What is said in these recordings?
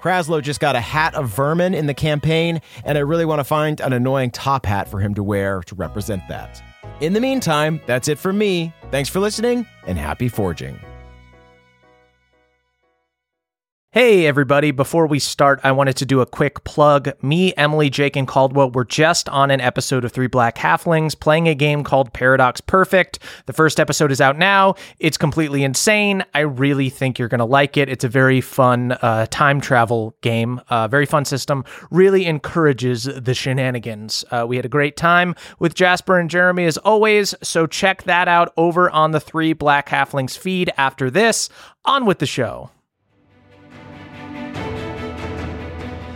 Kraslow just got a hat of vermin in the campaign, and I really want to find an annoying top hat for him to wear to represent that. In the meantime, that's it from me. Thanks for listening and happy forging. Hey, everybody. Before we start, I wanted to do a quick plug. Me, Emily, Jake, and Caldwell were just on an episode of Three Black Halflings playing a game called Paradox Perfect. The first episode is out now. It's completely insane. I really think you're going to like it. It's a very fun uh, time travel game, uh, very fun system. Really encourages the shenanigans. Uh, we had a great time with Jasper and Jeremy as always. So check that out over on the Three Black Halflings feed after this. On with the show.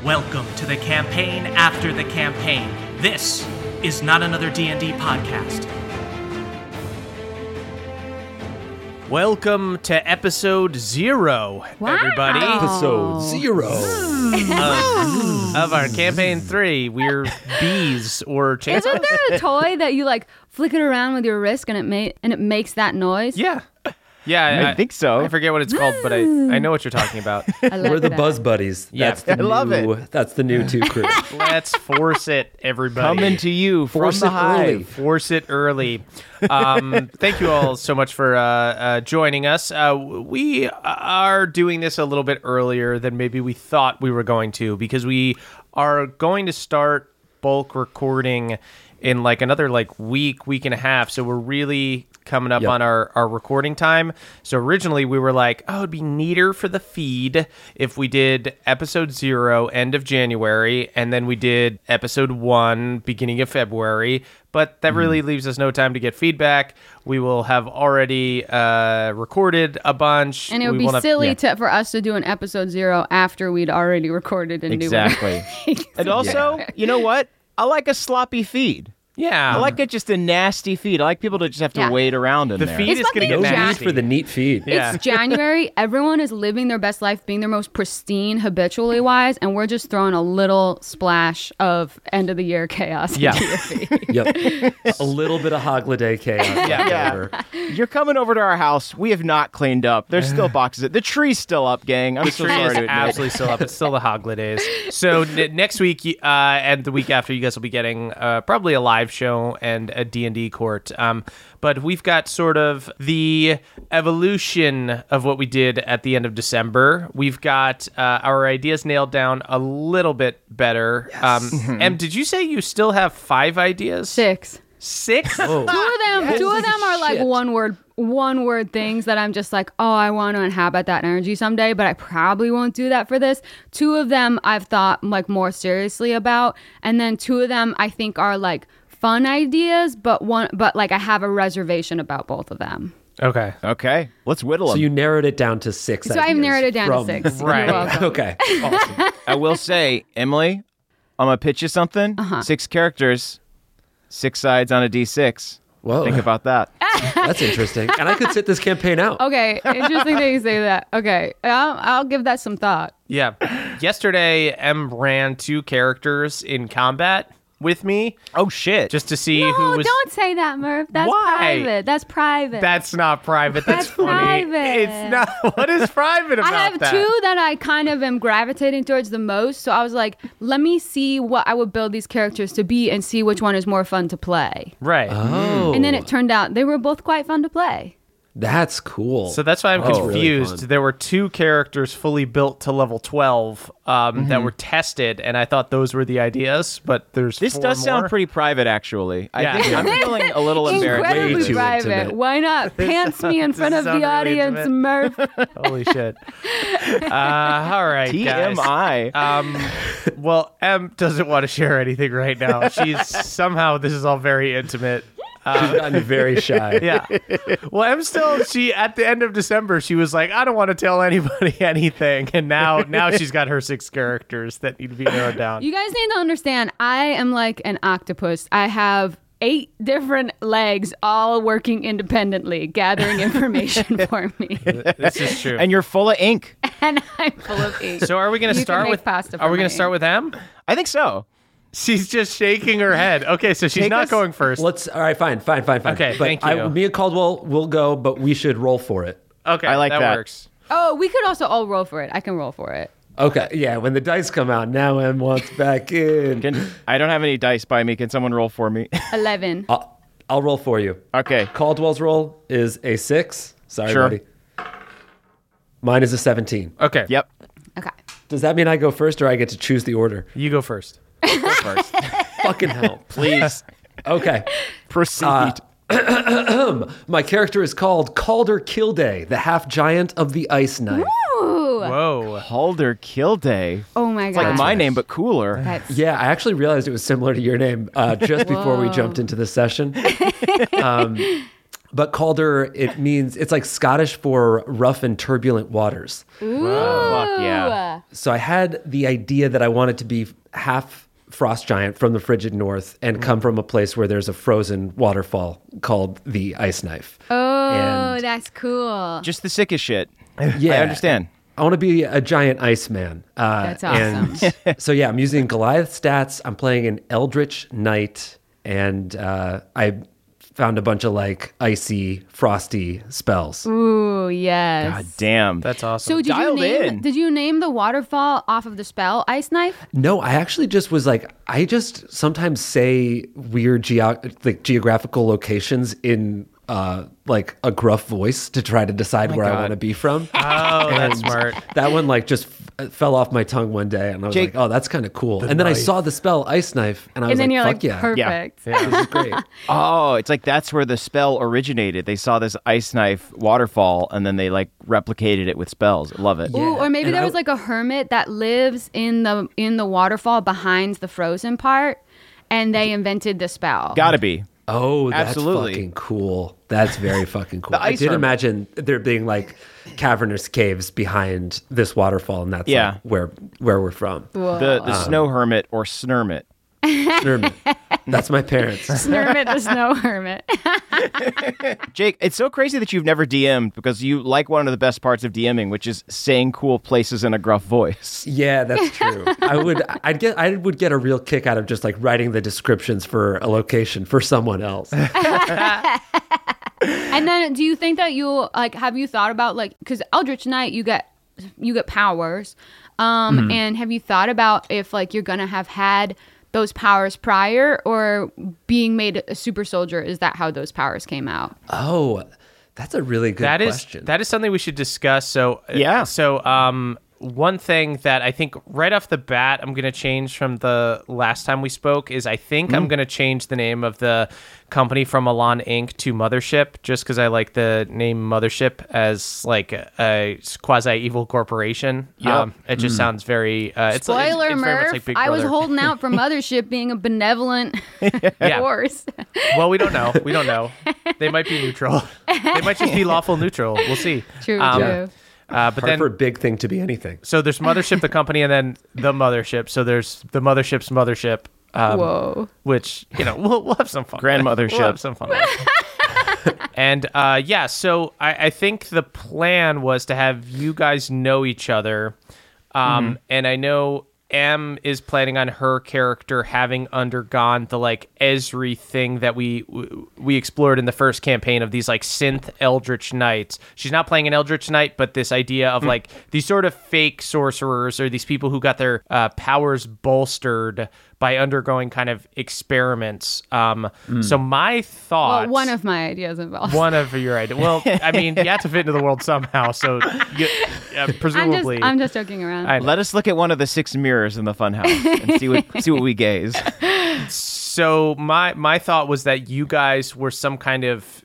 Welcome to the campaign after the campaign. This is not another D&D podcast. Welcome to episode 0, Wow. everybody. Episode zero. Hmm. Of, hmm. of our campaign 3, we're bees or chainsaws. Isn't there a toy that you like flick it around with your wrist and it ma- and it makes that noise? Yeah. Yeah, I think so. I forget what it's called, but I, I know what you're talking about. We're the that. Buzz Buddies. Yeah. That's the I love new, That's the new two crew. Let's force it, everybody. Coming to you Force from it the hive. early. Force it early. Um, thank you all so much for uh, uh, joining us. Uh, we are doing this a little bit earlier than maybe we thought we were going to because we are going to start bulk recording in like another like week, week and a half. So we're really coming up Yep. on our, our recording time. So originally we were like, oh, it'd be neater for the feed if we did episode zero, end of January, and then we did episode one, beginning of February. But that really leaves us no time to get feedback. We will have already uh, recorded a bunch. And it would We be won't have- silly yeah. to, for us to do an episode zero after we'd already recorded a Exactly. do one. Exactly. and also, you know what? I like a sloppy feed. Yeah. I like it just a nasty feed. I like people to just have to Yeah. wait around in the there. feed It's is going to fucking get No need nasty. for the neat feed. Yeah. It's January. Everyone is living their best life, being their most pristine habitually wise, and we're just throwing a little splash of end of the year chaos Yeah. into your feed. Yep. a little bit of Hogladay chaos. left Yeah. You're coming over to our house. We have not cleaned up. There's still boxes. The tree's still up, gang. I'm so tree sorry is to admit. absolutely still up. It's still the Hogla days. So n- next week uh, and the week after, you guys will be getting uh, probably a live show and a D and D court. Um, but we've got sort of the evolution of what we did at the end of December. We've got uh, our ideas nailed down a little bit better. Um, Em, did you say you still have five ideas? Six. Six? Two of them, two of them are like shit. one word, one word things that I'm just like, oh, I want to inhabit that energy someday, but I probably won't do that for this. Two of them I've thought like more seriously about, and then two of them I think are like fun ideas, but one, but like I have a reservation about both of them. Okay. Okay, let's whittle them. So you narrowed it down to six. So I've narrowed it down from- to 6 Right. You're. Okay. Awesome. I will say, Emily, I'm gonna pitch you something. Uh-huh. Six characters, six sides on a D6. Whoa. Think about that. That's interesting. And I could sit this campaign out. Okay, interesting that you say that. Okay, I'll, I'll give that some thought. Yeah. Yesterday, Em ran two characters in combat. With me Oh shit! just to see No, who was. don't say that, Murph. That's Why? private. That's private. That's not private. That's, That's funny. private. It's not. What is private about that? I have that? two that I kind of am gravitating towards the most. So I was like, let me see what I would build these characters to be and see which one is more fun to play. Right. Oh, And then it turned out they were both quite fun to play. That's cool. So that's why I'm Oh, confused. fun. there were two characters fully built to level 12 um, that were tested, and I thought those were the ideas, but there's this four does sound pretty private, actually. I Yeah. think I'm feeling a little embarrassed. Way too private. intimate. Why not pants me in front of the really audience, intimate. Murph? Holy shit. Uh, all right, guys. TMI. Um, well, Em doesn't want to share anything right now. She's somehow, this is all very intimate. She's uh, gotten very shy. Yeah. Well, Em still, she, at the end of December, she was like, I don't want to tell anybody anything. And now, now she's got her six characters that need to be narrowed down. You guys need to understand, I am like an octopus. I have eight different legs all working independently, gathering information for me. this is true. and you're full of ink. and I'm full of ink. so are we going to You start with pasta Are we going my to start with Em? I think so. She's just shaking her head. Okay, so she's Take not us- going first. Let's. All right. Fine. Fine. Fine. Fine. Okay, But thank I, you. me and Caldwell will go, but we should roll for it. okay, I like that, that. works. Oh, we could also all roll for it. I can roll for it. Okay. Yeah. When the dice come out, now Em wants back in. Can, I don't have any dice by me. Can someone roll for me? 11. I'll, I'll roll for you. okay. Caldwell's roll is a six. Sorry, Sure. buddy. Mine is a seventeen. Okay. Yep. Okay. Does that mean I go first, or I get to choose the order? You go first. Go first. Fucking hell. Please Okay. proceed. Uh, My character is called Calder Kilday, the half giant of the ice knife. Ooh. Whoa. Halder Kilday. Oh my god. It's like god. my name, but cooler. That's Yeah, I actually realized it was similar to your name uh, just before we jumped into the session. um, but Calder, it means it's like Scottish for rough and turbulent waters. Ooh. Fuck yeah. So I had the idea that I wanted to be half frost giant from the frigid north and come from a place where there's a frozen waterfall called the Ice Knife. Oh, And- that's cool. Just the sickest shit. Yeah, I understand. I want to be a giant ice man. Uh, That's awesome. And so yeah, I'm using Goliath stats. I'm playing an Eldritch Knight, and uh, I found a bunch of like icy, frosty spells. Ooh, yes. God damn. That's awesome. so did you name in. did you name the waterfall off of the spell Ice Knife? No, I actually just was like, I just sometimes say weird geo- like geographical locations in uh, like a gruff voice to try to decide where I want to be from. oh, that's smart. That one like just f- fell off my tongue one day, and I was Jake- like, "Oh, that's kind of cool." and then I saw the spell ice knife, and I was And then like, you're "Fuck like, yeah, perfect. this is great." Oh, it's like that's where the spell originated. They saw this ice knife waterfall and then they like replicated it with spells. Love it. Ooh, or maybe and there I- was like a hermit that lives in the in the waterfall behind the frozen part, and they invented the spell. Gotta be. Oh, that's Absolutely. fucking cool. That's very fucking cool. I did hermit. imagine there being like cavernous caves behind this waterfall, and that's Yeah. like, where where we're from. The the um, snow hermit or snurmit. Snurmit. That's my parents. Hermit the snow hermit. Jake, it's so crazy that you've never DM'd because you like one of the best parts of DMing, which is saying cool places in a gruff voice. Yeah, that's true. I would I'd get I would get a real kick out of just like writing the descriptions for a location for someone else. And then, do you think that you'll like? Have you thought about like because Eldritch Knight, you get you get powers, um, Mm-hmm. and have you thought about if like you're gonna have had those powers prior or being made a super soldier? Is that how those powers came out? Oh, that's a really good That is question. that is something we should discuss. So uh, Yeah. So um, one thing that I think right off the bat I'm going to change from the last time we spoke is I think Mm. I'm going to change the name of the company from Milan Inc. to Mothership just because I like the name Mothership as like a, a quasi evil corporation. Um, it just sounds very. Uh, it's, it's, Spoiler, it's very much Murph. like Big I was holding out for Mothership being a benevolent Yeah. force. Well, we don't know. We don't know. They might be neutral. They might just be lawful neutral. We'll see. True, Um, true. Uh, but Hard then for a big thing to be anything. So there's Mothership, the company, and then the Mothership. So there's the Mothership's Mothership. Um, Whoa. Which you know we'll, we'll have some fun. with. Grandmothership. We'll have some fun. and uh, yeah, so I, I think the plan was to have you guys know each other, um, and I know Em is planning on her character having undergone the like Esri thing that we we explored in the first campaign of these like synth Eldritch Knights. She's not playing an Eldritch Knight, but this idea of like these sort of fake sorcerers or these people who got their uh, powers bolstered by undergoing kind of experiments. Um, So my thought, Well, one of my ideas involved. one of your ideas. Well, I mean, you have to fit into the world somehow. So you, uh, I'm just, presumably, I'm just joking around. I- Let us look at one of the six mirrors in the funhouse and see what see what we gaze. so my my thought was that you guys were some kind of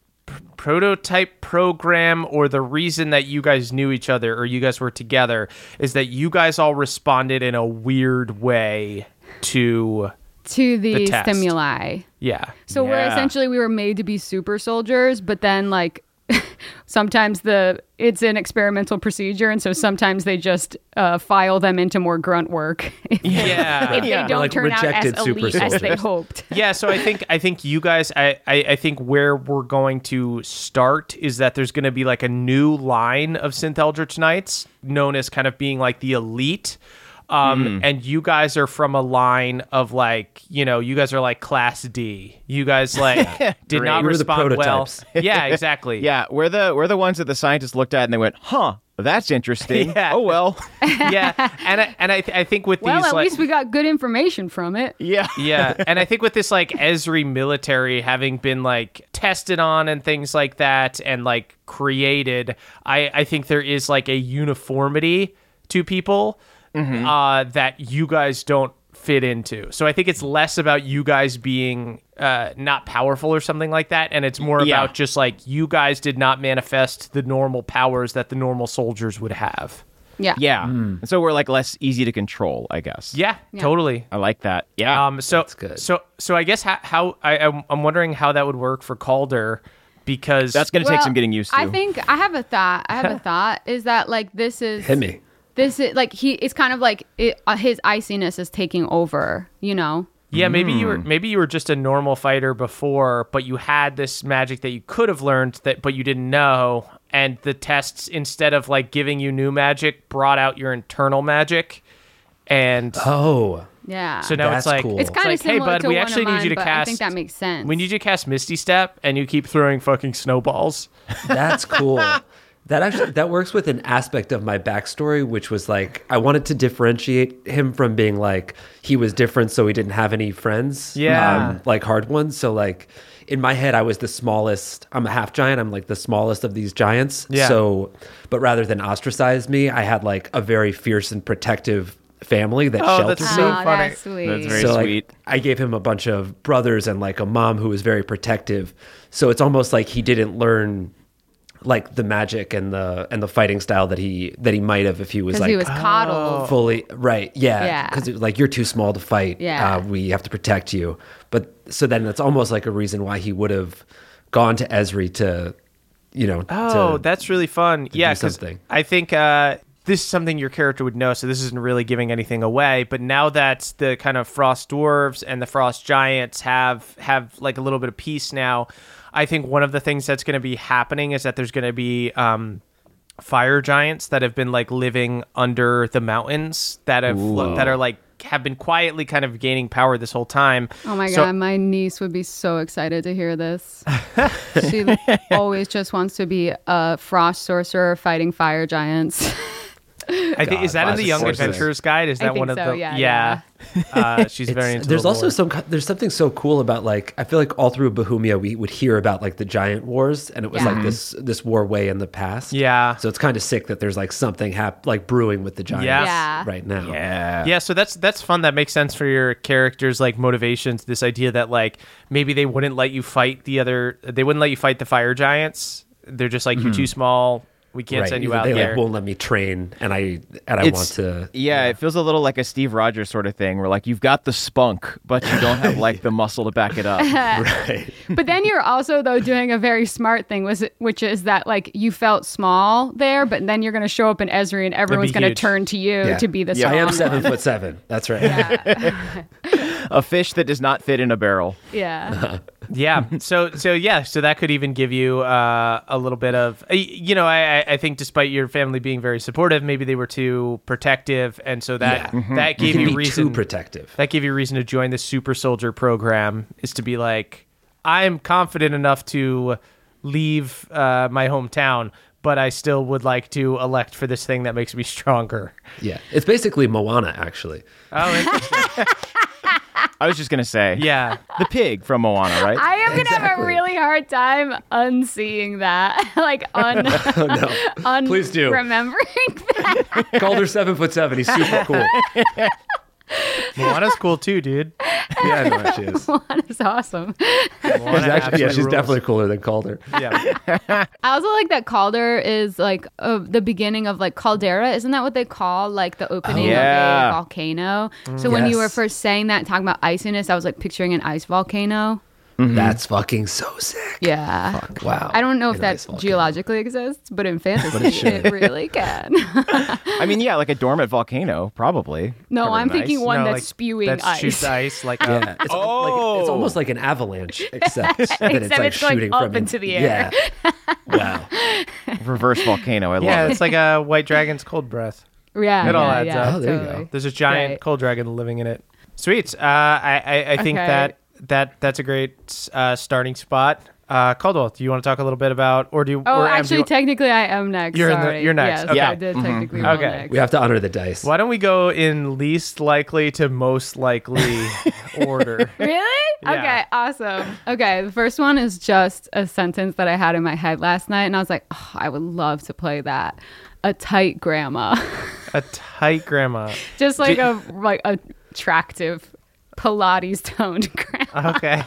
prototype program or the reason that you guys knew each other or you guys were together is that you guys all responded in a weird way to to the, The test. stimuli. yeah So we're essentially we were made to be super soldiers, but then like sometimes the it's an experimental procedure, and so sometimes they just uh, file them into more grunt work. if yeah they Yeah. don't Like turn out as rejected super elite as they hoped. yeah so i think i think you guys I, I i think where we're going to start is that there's going to be like a new line of synth eldritch knights known as kind of being like the elite um and you guys are from a line of like you know you guys are like class d you guys like did not We were the respond well yeah exactly Yeah, we're the we're the ones that the scientists looked at and they went, "Huh, that's interesting." Yeah. Oh well. yeah and i and i, th- I think with these Well, these at like least we got good information from it. yeah. yeah and i think with this like esri military having been like tested on and things like that and like created i i think there is like a uniformity to people uh that you guys don't fit into so i think it's less about you guys being uh not powerful or something like that and it's more Yeah. about just like you guys did not manifest the normal powers that the normal soldiers would have Yeah. Yeah. And so we're like less easy to control, I guess. yeah, totally I like that. Yeah. Um, so That's good. so so I guess how, how I I'm, I'm wondering how that would work for Calder because that's going to take some getting used to. I think I have a thought. I have a thought. Is that like this is Hit me. This is like he. It's kind of like it, uh, his iciness is taking over. You know. yeah maybe you were Hmm. maybe you were just a normal fighter before but you had this magic that you could have learned that but you didn't know and the tests instead of like giving you new magic brought out your internal magic and Oh, Yeah. so now it's like cool. it's kind of like, hey, bud, to we actually of need mine, you to cast- I think that makes sense. we need you to cast Misty Step and you keep throwing fucking snowballs That's cool. that actually that works with an aspect of my backstory, which was like I wanted to differentiate him from being like he was different, so he didn't have any friends. Yeah. um, like hard ones. So like in my head, I was the smallest. I'm a half giant. I'm like the smallest of these giants. Yeah. So, but rather than ostracize me, I had like a very fierce and protective family that Oh, sheltered that's me. so oh, funny. that's sweet. That's very so like, sweet. I gave him a bunch of brothers and like a mom who was very protective. So it's almost like he didn't learn like the magic and the and the fighting style that he that he might have if he was like he was coddled. fully right. Yeah, Yeah. Because like you're too small to fight. Yeah. uh, we have to protect you. But so then that's almost like a reason why he would have gone to Esri to, you know. Oh, to, that's really fun. yeah, do 'cause something. I think uh, this is something your character would know, so this isn't really giving anything away. But now that the kind of frost dwarves and the frost giants have have like a little bit of peace now, I think one of the things that's going to be happening is that there's going to be um, fire giants that have been like living under the mountains that have that are like have been quietly kind of gaining power this whole time. Oh my So- god, my niece would be so excited to hear this. she always just wants to be a frost sorcerer fighting fire giants. I think is that in the Young sources. Adventurers guide? Is I that think one of so, the yeah, Uh, she's very into there's the also lore. some there's something so cool about like I feel like all through Bahumia we would hear about like the giant wars and it was Yeah. like this this war way in the past. Yeah. So it's kind of sick that there's like something hap- like brewing with the giants Yeah. Yeah. right now. yeah. Yeah, so that's that's fun. That makes sense for your characters' like motivations. This idea that like maybe they wouldn't let you fight the other, they wouldn't let you fight the fire giants. They're just like you're too small. We can't. Right. send you out they there. like won't let me train and I and I It's- want to Yeah, it feels a little like a Steve Rogers sort of thing, where like you've got the spunk, but you don't have like the muscle to back it up. right. but then you're also though doing a very smart thing, was which is that like you felt small there, but then you're going to show up in Esri and everyone's going to turn to you Yeah. to be the Yeah, I am one. seven foot seven. That's right. Yeah. a fish that does not fit in a barrel. yeah. Yeah. So so yeah. So that could even give you uh, a little bit of you know I I- I think despite your family being very supportive, maybe they were too protective, and so that Yeah. that gave you be reason too protective. that gave you reason to join the super soldier program is to be like I'm confident enough to leave uh, my hometown, but I still would like to elect for this thing that makes me stronger. Yeah, it's basically Moana actually. Oh, interesting. I was just gonna say, yeah. the pig from Moana, right? I am gonna have a really hard time unseeing that, like oh, un, Oh no, un Please do. remembering that. Calder seven foot seven. He's super cool. Moana's cool too, dude. Yeah, I know she is. That's awesome. Moana She's actually, yeah, she's rules. definitely cooler than Calder. Yeah. I also like that Calder is like uh, the beginning of like caldera. Isn't that what they call like the opening yeah. of a volcano? So when you were first saying that, talking about iciness, I was like picturing an ice volcano. That's fucking so sick. Yeah. Wow. I don't know if that geologically exists, but in fantasy, it, really can. I mean, yeah, like a dormant volcano, probably. no, I'm in thinking ice. one No, that's like, spewing that ice. shoots ice like Yeah, it's, like, it's almost like an avalanche, except that it's like it's going shooting up from into the air. Yeah. wow. reverse volcano. I love yeah, it. it's like a white dragon's cold breath. Yeah, It all yeah, adds yeah, up. Oh, there you go. There's a giant Right. cold dragon living in it. Sweet. Uh, I I, I think Okay. that that that's a great uh, starting spot. Uh, Caldwell, do you want to talk a little bit about, or do you? Oh, or actually, you- technically, I am next. You're in the- you're next. Yes, Okay. I did technically roll Okay. next. We have to honor the dice. why don't we go in least likely to most likely order? Really? Yeah. Okay, awesome. Okay, the first one is just a sentence that I had in my head last night, and I was like, oh, I would love to play that. A tight grandma, a tight grandma. just like a like attractive Pilates toned grandma. Okay.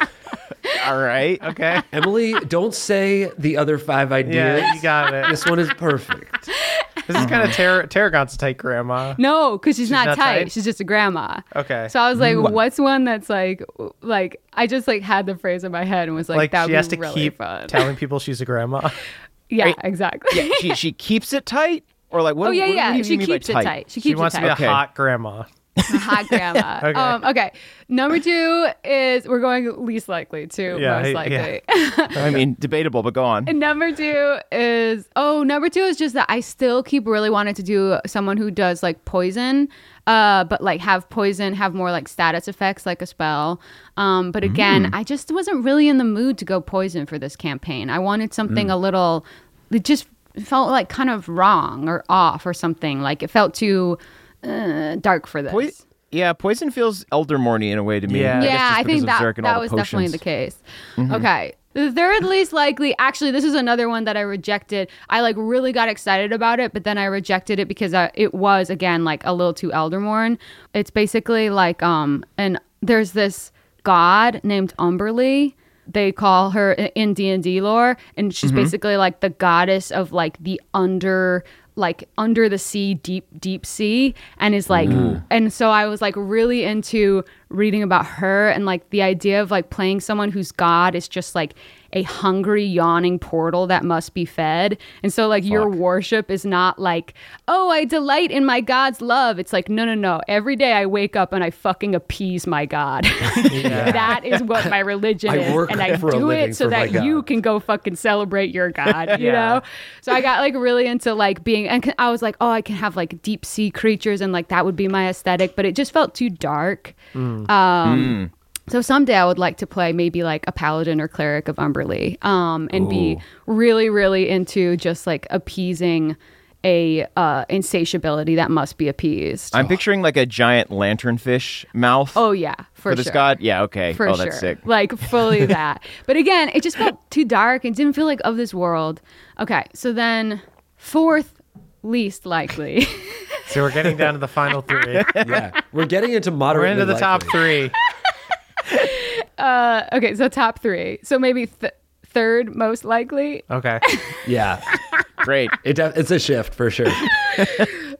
All right. Okay. Emily, don't say the other five ideas. Yeah, you got it. This one is perfect. This is kind of Tar- Tarragon's tight grandma. No, because she's, not, not tight. tight? She's just a grandma. Okay. So I was like, mm. what's one that's like, like I just like had the phrase in my head and was like, like that she would has be to really keep fun. telling people she's a grandma. yeah, exactly. she she keeps it tight, or like what? oh yeah, what, what yeah. do you She mean by keeps it tight. She keeps it tight. she wants it to be tight. a hot grandma. A hot grandma. Okay. Um, okay. Number two is we're going least likely to Yeah, most yeah. likely. I mean, debatable, but go on. And number two is oh, number two is just that I still keep really wanting to do someone who does like poison, uh, but like have poison have more like status effects like a spell. Um, but again, I just wasn't really in the mood to go poison for this campaign. I wanted something a little. It just felt like kind of wrong or off or something. Like it felt too uh, dark for this. Poi- yeah, poison feels elder Eldermorny in a way to me. Yeah. guess yeah, just I think that that was the definitely the case. Okay. The third least likely, actually, this is another one that I rejected. I like really got excited about it, but then I rejected it because uh, it was again like a little too Eldermourne. It's basically like um, and there's this god named Umberlee. They call her in D and D lore, and she's basically like the goddess of like the under like under the sea deep deep sea and is like mm. and so i was like really into reading about her and like the idea of like playing someone whose god is just like a hungry yawning portal that must be fed. And so like your worship is not like oh i delight in my god's love. It's like no no no. Every day i wake up and i fucking appease my god. That is what my religion I is. work and i for do living it so that you can go fucking celebrate your god you Yeah. know? So I got like really into like being, and I was like, oh, I can have like deep sea creatures, and like that would be my aesthetic, but it just felt too dark. Um, So someday I would like to play maybe like a paladin or cleric of Umberlee, um, and be really, really into just like appeasing a uh, insatiability that must be appeased. I'm picturing like a giant lanternfish mouth. oh yeah, for, for this sure. god. Yeah. Okay. For oh, sure. that's sick. Like fully that. But again, it just felt too dark and didn't feel like of this world. Okay, so then fourth least likely. So we're getting down to the final three. Yeah, we're getting into moderate. We're moderate. into the top three. uh, okay, so top three. So maybe th- third most likely. Okay. Yeah, Great. it def- it's a shift for sure.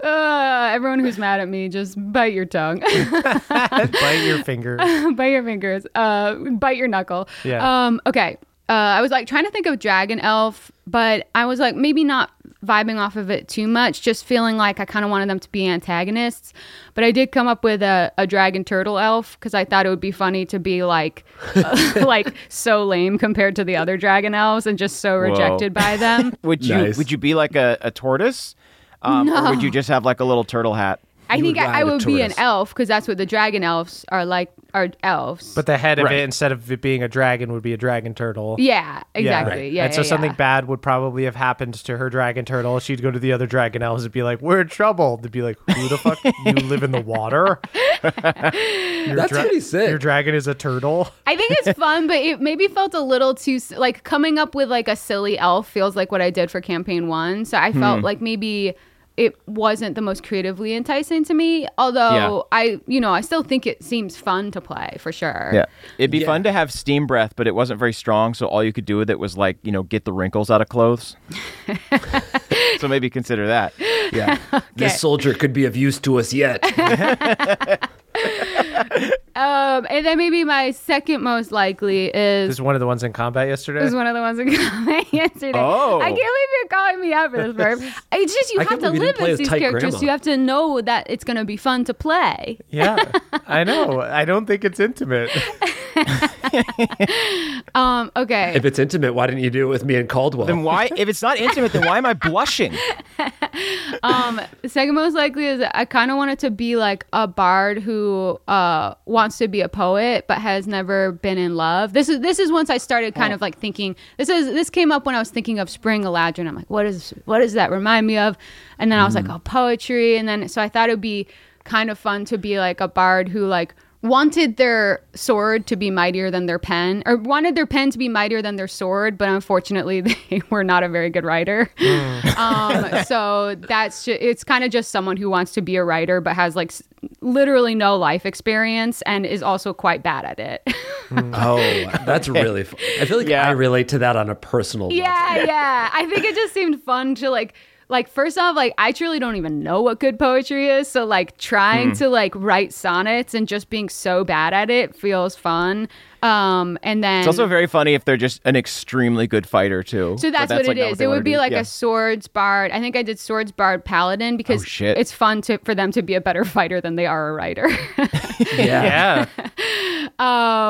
Uh, everyone who's mad at me, just bite your tongue, Bite your fingers. bite your fingers, uh, bite your knuckle. Yeah. Um, okay. Uh, I was like trying to think of dragon elf, but I was like maybe not vibing off of it too much, just feeling like I kind of wanted them to be antagonists. But I did come up with a, a dragon turtle elf because I thought it would be funny to be like, uh, like so lame compared to the other dragon elves and just so rejected by them. Would you Nice. would you be like a, a tortoise, um, or would you just have like a little turtle hat? I You think would I, I would be an elf because that's what the dragon elves are like, are elves. But the head of Right. it, instead of it being a dragon, would be a dragon turtle. yeah, exactly. Yeah, and so yeah, something yeah. bad would probably have happened to her dragon turtle. She'd go to the other dragon elves and be like, "We're in trouble." They'd be like, "Who the fuck? you live in the water? Your That's pretty sick. Your dragon is a turtle." I think it's fun, but it maybe felt a little too s- like coming up with like a silly elf feels like what I did for campaign one. So I felt hmm. like maybe it wasn't the most creatively enticing to me. Although Yeah. I, you know, I still think it seems fun to play for sure. Yeah, it'd be Yeah. fun to have steam breath, but it wasn't very strong. So all you could do with it was like you know get the wrinkles out of clothes. so maybe consider that. Yeah. This soldier could be of use to us yet. Um, and then maybe my second most likely is This is. one of the ones in combat yesterday. This is one of the ones in combat yesterday. Oh. I can't believe you're calling me out for this, Verb. It's just you I have to live as these characters. grandma. You have to know that it's going to be fun to play. yeah, I know. I don't think it's intimate. Um, okay. if it's intimate, why didn't you do it with me and Caldwell? Then why, if it's not intimate, then why am I blushing? Um, second most likely is I kind of want it to be like a bard who uh wants to be a poet but has never been in love. This is this is once I started kind of like thinking. This is this came up when I was thinking of Spring Eladrin. I'm like, what is what does that remind me of? And then I was like, oh, poetry. And then so I thought it would be kind of fun to be like a bard who like wanted their sword to be mightier than their pen or wanted their pen to be mightier than their sword but unfortunately they were not a very good writer um, so that's ju- it's kind of just someone who wants to be a writer but has like s- literally no life experience and is also quite bad at it oh, that's really fun. I feel like Yeah. I relate to that on a personal level. yeah yeah i think it just seemed fun to like like first off like i truly don't even know what good poetry is so like trying to like write sonnets and just being so bad at it feels fun um and then It's also very funny if they're just an extremely good fighter too. So But that's, what like, it is. they It would be do. like Yeah. a swords bard. I think I did swords bard paladin because Oh, it's fun to for them to be a better fighter than they are a writer. Yeah. yeah,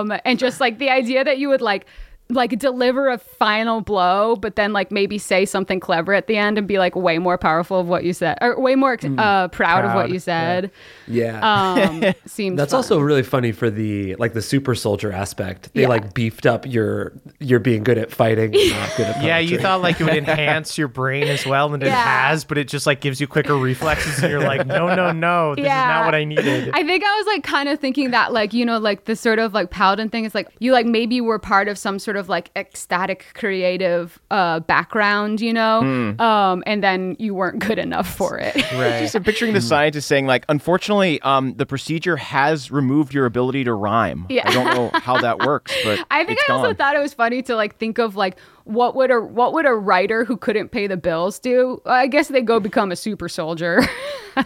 um, and just like the idea that you would like like deliver a final blow, but then like maybe say something clever at the end and be like way more powerful of what you said or way more uh, proud, of what you said. Yeah. Um, seems That's fun. also really funny for the like the super soldier aspect. They Yeah. like beefed up your your being good at fighting, and not good at yeah. You thought like it would enhance your brain as well, and it has, but it just like gives you quicker reflexes, and you're like, no, no, no, this is not what I needed. I think I was like kind of thinking that like you know like the sort of like paladin thing is like you like maybe were part of some sort of like ecstatic creative uh background you know Hmm. um and then you weren't good enough for it right. Just I'm picturing the scientist saying, like, unfortunately, um, the procedure has removed your ability to rhyme. Yeah. I don't know how that works, but I think it's I also gone. thought it was funny to like think of like what would a what would a writer who couldn't pay the bills do? I guess they go become a super soldier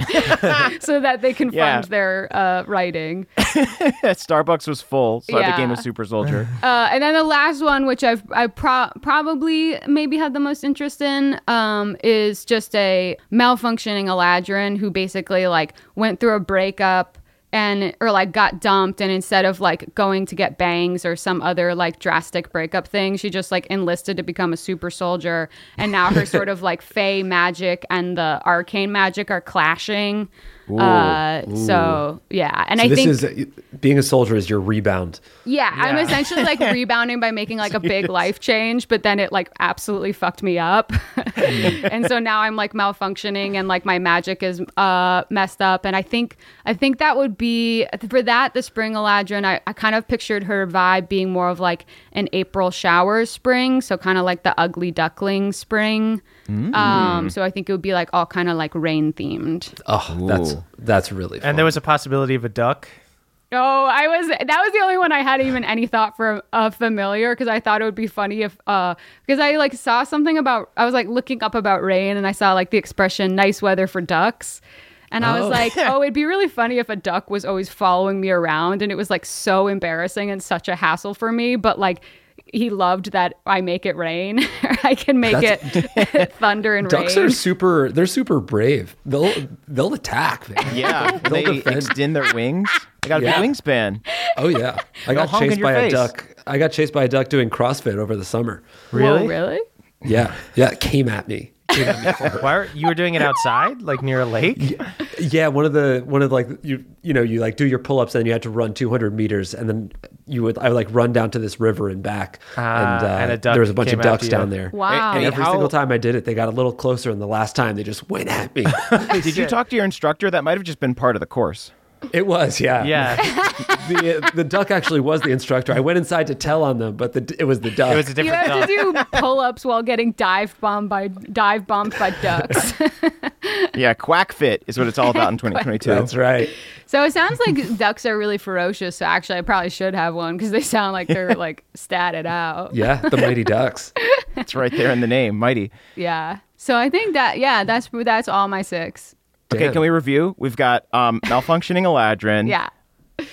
so that they can Yeah. fund their uh, writing. Starbucks was full, so I became a super soldier. Uh, and then the last one, which I've I pro- probably maybe had the most interest in, um, is just a malfunctioning Eladrin who basically like went through a breakup and or like got dumped and instead of like going to get bangs or some other like drastic breakup thing she just like enlisted to become a super soldier. And now her sort of like fey magic and the arcane magic are clashing uh so yeah and So i this think is being a soldier is your rebound. yeah, I'm essentially like rebounding by making like a big life change, but then it like absolutely fucked me up. and so now I'm like malfunctioning and like my magic is uh messed up. And I think I think that would be for that the spring Eladrin, I, I kind of pictured her vibe being more of like an April showers spring, so kind of like the ugly duckling spring. Um, so I think it would be like all kind of like rain themed. Oh, that's Ooh. that's really fun. and there was a possibility of a duck. Oh, I was that was the only one I had even any thought for a familiar because I thought it would be funny if uh because I like saw something about I was like looking up about rain and I saw like the expression nice weather for ducks. And I was Oh. like, oh, it'd be really funny if a duck was always following me around and it was like so embarrassing and such a hassle for me, but like he loved that I make it rain. I can make it thunder and Ducks rain. Ducks are super. They're super brave. They'll they'll attack. Man. Yeah, They'll they defend. extend their wings. They got a Yeah. big wingspan. Oh yeah, I got honk in chased your by a face. duck. I got chased by a duck doing CrossFit over the summer. Whoa, Really? really? Yeah, yeah, it came at me. Came at me. Why are, you were doing it outside, like near a lake? Yeah, one of the one of like you you know you like do your pull ups and you had to run 200 meters and then you would I would like run down to this river and back Ah, and, uh, and there was a bunch of ducks after you. down there. Wow. And Hey, every how- single time I did it, they got a little closer, and the last time they just went at me. Did you talk to your instructor? That might have just been part of the course. It was, yeah, Yeah, The the duck actually was the instructor. I went inside to tell on them, but the, it was the duck. it was a different You different have to do pull-ups while getting dive bombed by dive bombed by ducks. Yeah, quack fit is what it's all about in 2022. That's right. so it sounds like ducks are really ferocious. So actually, I probably should have one because they sound like they're like statted out. Yeah, the mighty ducks. It's right there in the name, mighty. Yeah. So I think that yeah, that's that's all my six. Okay, can we review? We've got um, malfunctioning Eladrin. Yeah.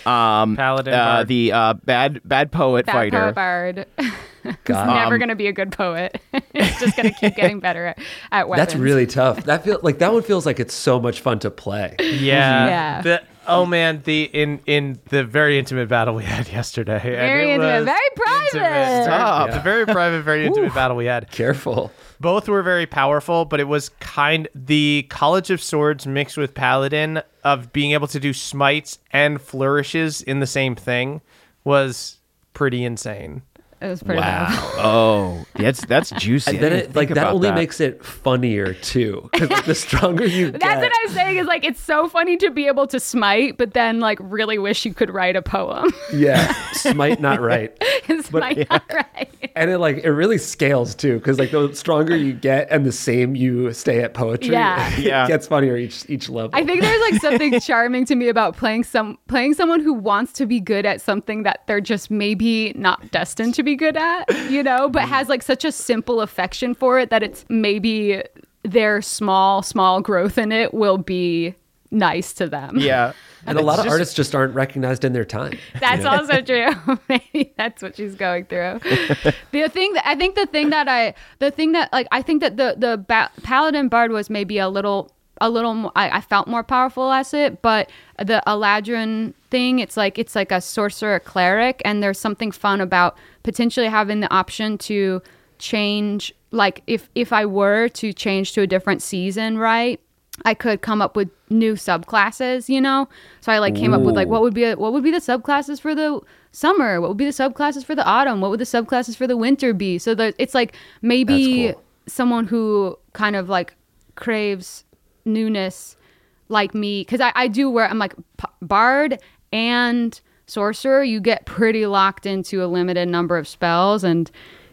Um, Paladin uh, the uh, bad bad poet Bad fighter. poet bard. God. Never gonna be a good poet. it's just gonna keep getting better at, at weapons. That's really tough. That feel like that one feels like it's so much fun to play. Yeah. Yeah. The, oh man, the in in the very intimate battle we had yesterday. Very intimate, very private. Stop. The very private, very intimate battle we had. Careful. Both were very powerful, but it was kind the College of Swords mixed with Paladin of being able to do smites and flourishes in the same thing was pretty insane. It was pretty bad. Oh, that's that's juicy. And then it, like that only that. makes it funnier too. Because like, the stronger you get, That's what I'm saying is like it's so funny to be able to smite, but then like really wish you could write a poem. yeah, smite not right. smite not right. And it like it really scales too, because like the stronger you get and the same you stay at poetry, Yeah. it Yeah. gets funnier each each level. I think there's like something charming to me about playing some playing someone who wants to be good at something that they're just maybe not destined to be good at, you know, but mm-hmm. has like such a simple affection for it that it's maybe their small small growth in it will be nice to them. Yeah, and a lot of just- artists just aren't recognized in their time. That's also true. Maybe that's what she's going through. the thing that I think the thing that I the thing that like I think that the the ba- paladin bard was maybe a little a little more, I, I felt more powerful as it, but the Eladrin thing, it's like it's like a sorcerer cleric, and there's something fun about potentially having the option to change. Like if if I were to change to a different season, right? I could come up with new subclasses, you know. So I like came up with like what would be a, what would be the subclasses for the summer? What would be the subclasses for the autumn? What would the subclasses for the winter be? So that it's like maybe cool. someone who kind of like craves newness like me because I, I do where I'm like p- bard and sorcerer you get pretty locked into a limited number of spells and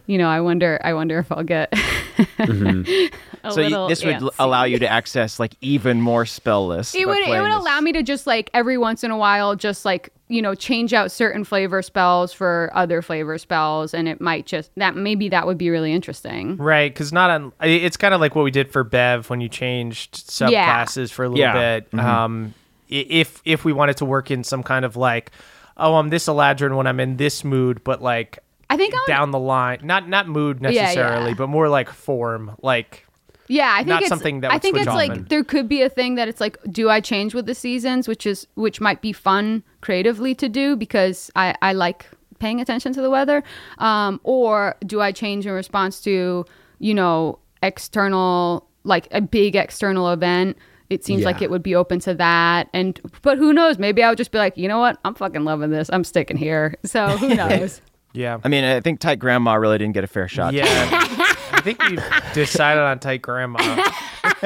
you know I wonder I wonder if I'll get a so you, little this would antsy. allow you to access like even more spell lists. it would it would this. allow me to just like every once in a while just like you know change out certain flavor spells for other flavor spells and it might just that maybe that would be really interesting Right, because not on. It's kind of like what we did for Bev when you changed Yeah. subclasses for a little Yeah. bit. Um, i- if if we wanted to work in some kind of like, oh, I'm this Eladrin when I'm in this mood, but like I think I would, down the line, not not mood Yeah, yeah. necessarily, but more like form, like yeah I think not it's something that I think it's like often. there could be a thing that it's like do I change with the seasons which is which might be fun creatively to do because I I like paying attention to the weather um or do I change in response to you know external like a big external event it seems like it would be open to that and but who knows maybe i would just be like you know what i'm fucking loving this i'm sticking here so who knows yeah, I mean, I think Tight Grandma really didn't get a fair shot. yeah. I think you decided on tight grandma.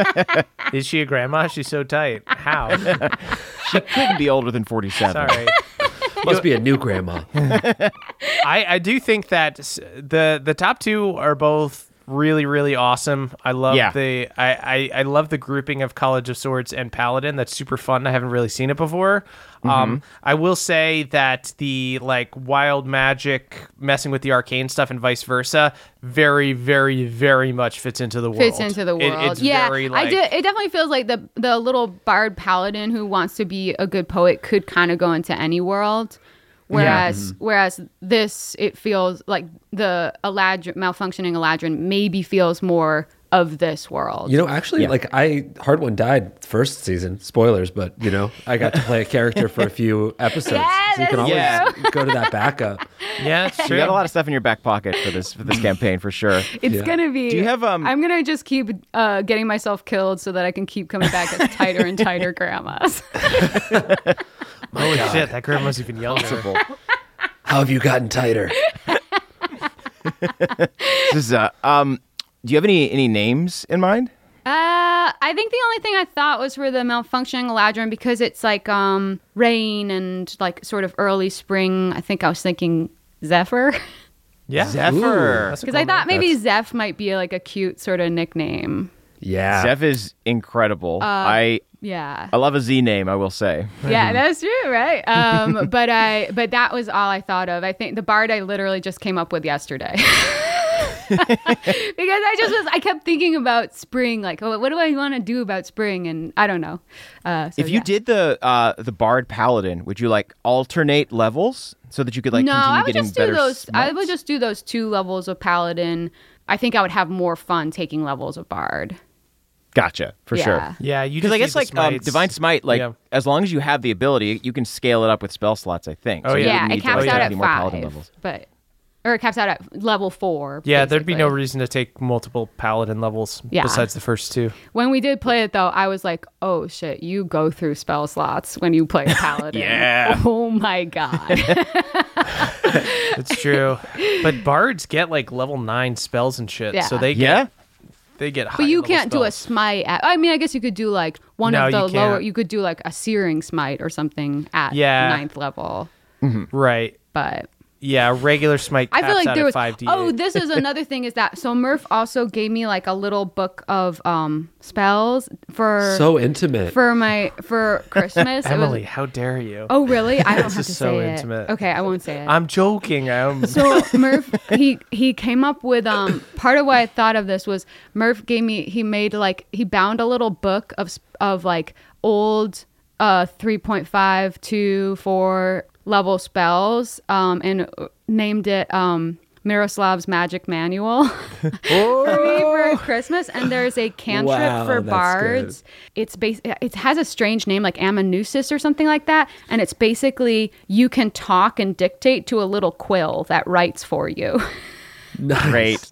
Is she a grandma? She's so tight. How? She couldn't be older than 47. Sorry. Must be a new grandma. I, I do think that the the top two are both really really awesome. I love Yeah. the I, I I love the grouping of College of Swords and Paladin. That's super fun. I haven't really seen it before. Mm-hmm. Um, I will say that the like wild magic messing with the arcane stuff and vice versa, very very very much fits into the world. fits into the It- world. it's yeah, very, like, I do. It definitely feels like the the little bard paladin who wants to be a good poet could kind of go into any world. Whereas whereas this it feels like the Eladrin malfunctioning Eladrin maybe feels more of this world. You know, actually, Yeah. like I Hard One died first season. Spoilers, but you know, I got to play a character for a few episodes, Yeah, so you can that's always go to that backup. Yeah, it's You got a lot of stuff in your back pocket for this for this campaign for sure. It's Yeah. gonna be. Do you have, um, I'm gonna just keep uh, getting myself killed so that I can keep coming back as tighter and tighter grandmas. Holy shit, that girl must have been younger. How have you gotten tighter? This is, uh, um, do you have any any names in mind? Uh, I think the only thing I thought was for the malfunctioning Eladrin because it's like um rain and like sort of early spring. I think I was thinking Zephyr Yeah. Zephyr. Because I cool thought name. maybe Zeph might be like a cute sort of nickname. Yeah, Zeph is incredible. I Yeah. I love a Z name. I will say. Yeah, that's true, right? Um, but I, but that was all I thought of. I think the bard I literally just came up with yesterday. because I just was, I kept thinking about spring, like, oh, what do I want to do about spring? And I don't know. Uh, so if you yeah. did the uh the bard paladin, would you like alternate levels so that you could like no, continue I would getting just do those. I would just do those two levels of paladin. I think I would have more fun taking levels of bard. Gotcha for Yeah. sure. Yeah, you Because just I guess like um, divine smite, like Yeah. as long as you have the ability, you can scale it up with spell slots. I think. Oh, So you yeah. Yeah, it need to, caps out have at more paladin five, levels. but or it caps out at level four. Yeah, there'd be no reason to take multiple paladin levels Yeah. besides the first two. When we did play it though, I was like, "Oh shit, you go through spell slots when you play a paladin." Yeah. Oh my god. It's true. but bards get like level nine spells and shit. So they get, Yeah. They get high but you can't do a smite. At, I mean, I guess you could do like one No, of the you lower. You could do like a searing smite or something at Yeah. ninth level. Mm-hmm. Right. But Yeah, regular smite I feel like there was. 5d8. Oh, this is another thing. Is that so? Murph also gave me like a little book of um spells for so intimate. for my for Christmas. It was- Emily, how dare you? oh really? I don't have is to so say intimate. it. Okay, I won't say it. I'm joking. I'm So Murph, he he came up with um part of why I thought of this was Murph gave me he made like he bound a little book of of like old uh 3.5 to 4 level spells um and named it um Miroslav's Magic Manual for me for Christmas, and there's a cantrip Wow, for that's bards. It's bas- It has a strange name like Amanuensis or something like that, and it's basically you can talk and dictate to a little quill that writes for you. Great.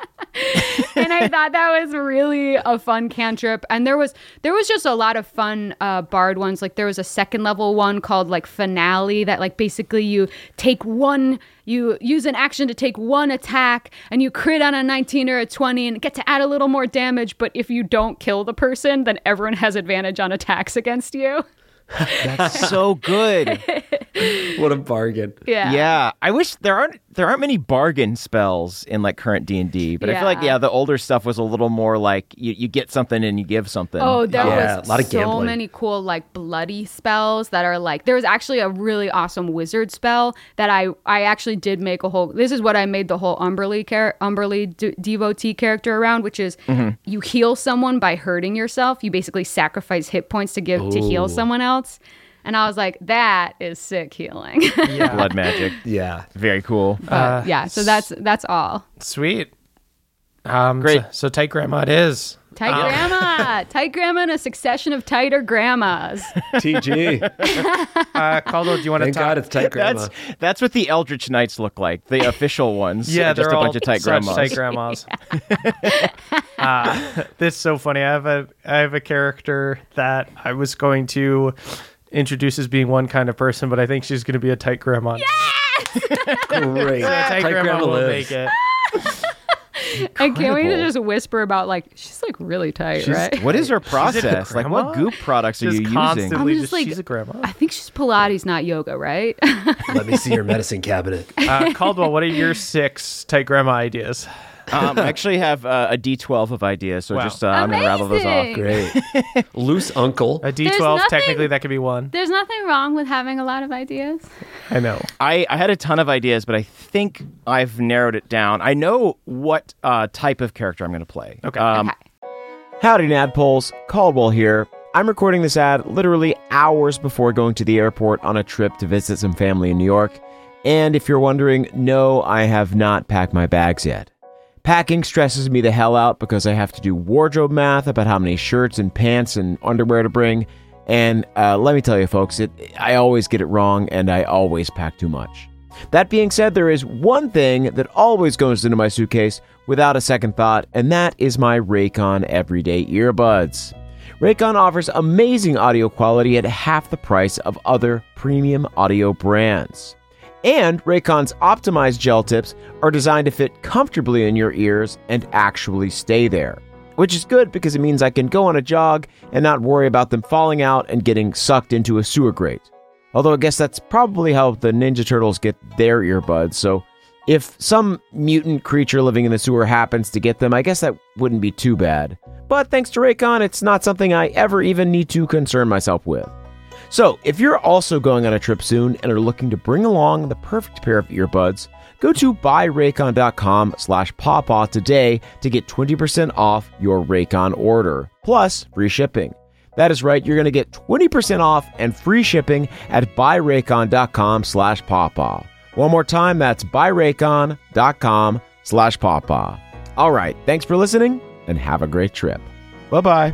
And I thought that was really a fun cantrip. And there was there was just a lot of fun uh, bard ones. Like there was a second level one called like finale that like basically you take one you use an action to take one attack and you crit on a 19 or a 20 and get to add a little more damage. But if you don't kill the person, then everyone has advantage on attacks against you. That's so good. what a bargain. Yeah. Yeah, I wish there aren't there aren't many bargain spells in like current D and D, but I feel like Yeah. yeah, the older stuff was a little more like you, you get something and you give something. Oh, there Yeah, was a lot of so gambling. many cool like bloody spells that are like there was actually a really awesome wizard spell that I I actually did make a whole this is what I made the whole Umberlee char- Umberlee de- devotee character around which is Mm-hmm. you heal someone by hurting yourself you basically sacrifice hit points to give to heal someone else and I was like that is sick healing yeah. blood magic. Yeah. Very cool. but Uh, yeah so that's that's all Sweet. Um, Great. So, so tight grandma it is. tight grandma tight grandma and a succession of tighter grandmas TG. Uh, Caldwell, do you want to Thank talk? God it's tight grandma. That's that's what the Eldritch Knights look like. The official ones. Yeah, just they're a all bunch of tight grandmas. Tight grandmas. uh, this is so funny. I have a I have a character that I was going to introduce as being one kind of person, but I think she's going to be a tight grandma. Yes! Great. Yeah, tight, grandma, will lives. make it. and can't wait to just whisper about like she's like really tight right What is her process? Like what grandma? goop products are Just you using? constantly, I'm just just, like- she's a grandma. I think she's Pilates, not yoga, right? Let me see your medicine cabinet. Uh, Caldwell, what are your six tight grandma ideas? Um, I actually have uh, a D12 of ideas, so Wow. just uh, I'm gonna rattle those off. Great. Loose uncle. A D12, nothing- technically that could be one. There's nothing wrong with having a lot of ideas. I know. I, I had a ton of ideas, but I think I've narrowed it down. I know what uh, type of character I'm going to play. Okay. Um, okay. Howdy, Nadpoles. Caldwell here. I'm recording this ad literally hours before going to the airport on a trip to visit some family in New York. And if you're wondering, no, I have not packed my bags yet. Packing stresses me the hell out because I have to do wardrobe math about how many shirts and pants and underwear to bring. And uh, let me tell you, folks, it, I always get it wrong and I always pack too much. That being said, there is one thing that always goes into my suitcase without a second thought, and that is my Raycon Everyday Earbuds. Raycon offers amazing audio quality at half the price of other premium audio brands. And Raycon's optimized gel tips are designed to fit comfortably in your ears and actually stay there. Which is good because it means I can go on a jog and not worry about them falling out and getting sucked into a sewer grate. Although I guess that's probably how the Ninja Turtles get their earbuds, so if some mutant creature living in the sewer happens to get them, I guess that wouldn't be too bad. But thanks to Raycon, it's not something I ever even need to concern myself with. So, if you're also going on a trip soon and are looking to bring along the perfect pair of earbuds, go to buyraycon.com slash pawpaw today to get 20% off your Raycon order, plus free shipping. That is right, you're going to get 20% off and free shipping at buyraycon.com slash pawpaw. One more time, that's buyraycon.com slash pawpaw. All right, thanks for listening and have a great trip. Bye-bye.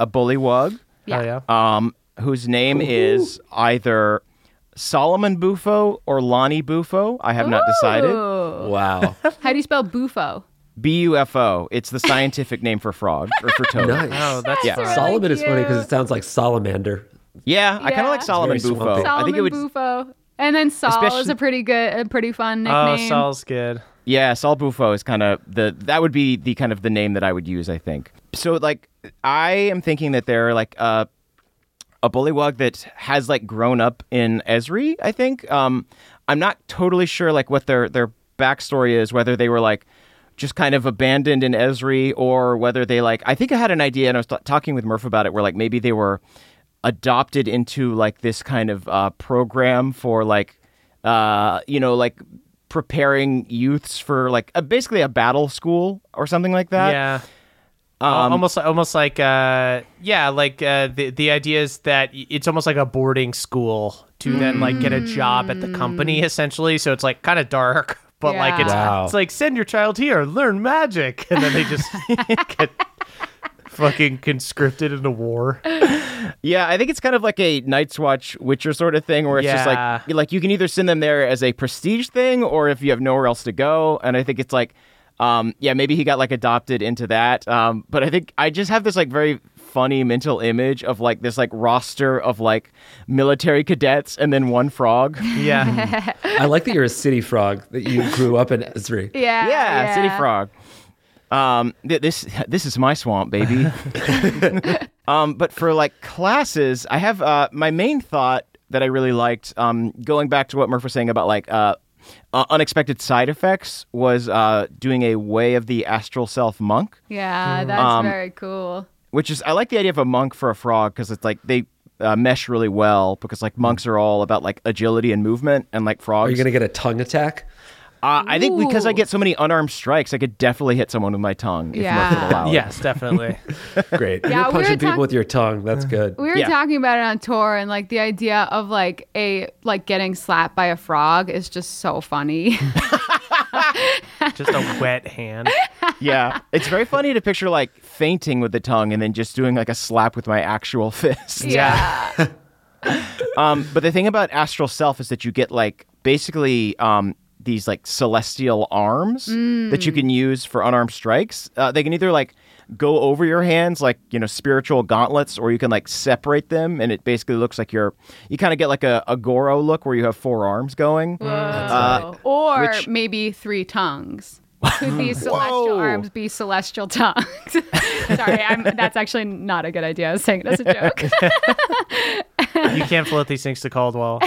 a bullywug Oh, yeah. um, whose name is either Solomon Bufo or Lonnie Bufo. I have not decided. Wow. How do you spell bufo? B U F O. It's the scientific name for frog or for toad. nice. Oh, that's Yeah. really Solomon is funny because it sounds like salamander. Yeah, I kind of like Solomon It's Bufo. swampy. I think it would. bufo. And then Saul is a pretty good, a pretty fun nickname. Oh, nickname. Saul's good. Yeah, Saul Bufo is kind of the that would be the kind of the name that I would use. I think. So like, I am thinking that they're like uh, a bullywug that has like grown up in Esri. I think. Um, I'm not totally sure like what their their backstory is. Whether they were like just kind of abandoned in Esri, or whether they like. I think I had an idea, and I was t- talking with Murph about it. Where like maybe they were adopted into like this kind of uh, program for like uh, you know like preparing youths for like a, basically a battle school or something like that. yeah. Al- almost almost like uh yeah like uh the the idea is that it's almost like a boarding school to then like get a job at the company essentially so it's like kind of dark but like it's Wow. it's like send your child here learn magic and then they just get fucking conscripted into war Yeah, I think it's kind of like a Night's Watch Witcher sort of thing, where it's just Yeah. like like you can either send them there as a prestige thing, or if you have nowhere else to go. And I think it's like, um, yeah, maybe he got like adopted into that. Um, but I think I just have this like very funny mental image of like this like roster of like military cadets and then one frog. yeah I like that you're a city frog, that you grew up in Esri. yeah, yeah, city frog. Um, th- this this is my swamp, baby. um, but for like classes, I have uh, my main thought that I really liked. Um, going back to what Murph was saying about like uh, uh, unexpected side effects was uh, doing a way of the astral self monk, Yeah, that's Um, very cool. which is I like the idea of a monk for a frog because it's like they. Uh, mesh really well because like monks are all about like agility and movement and like frogs Are you going to get a tongue attack? Uh, I think because I get so many unarmed strikes, I could definitely hit someone with my tongue if Yeah. Murph would allow it. Yes, definitely. Great. Yeah, You're we were punching people talk- with your tongue. That's good. We were Yeah. talking about it on tour, and like the idea of like a like getting slapped by a frog is just so funny. Just a wet hand. yeah. It's very funny to picture like fainting with the tongue and then just doing like a slap with my actual fist. yeah. Um, but the thing about astral self is that you get like basically um, these like celestial arms that you can use for unarmed strikes. Uh, they can either like go over your hands like you know spiritual gauntlets, or you can like separate them, and it basically looks like you're you kind of get like a, a Goro look where you have four arms going. Whoa. or which- maybe three tongues. Could be celestial Whoa. arms, be celestial tongues. Sorry, I'm, that's actually not a good idea. I was saying it as a joke. You can't float these things to Caldwell.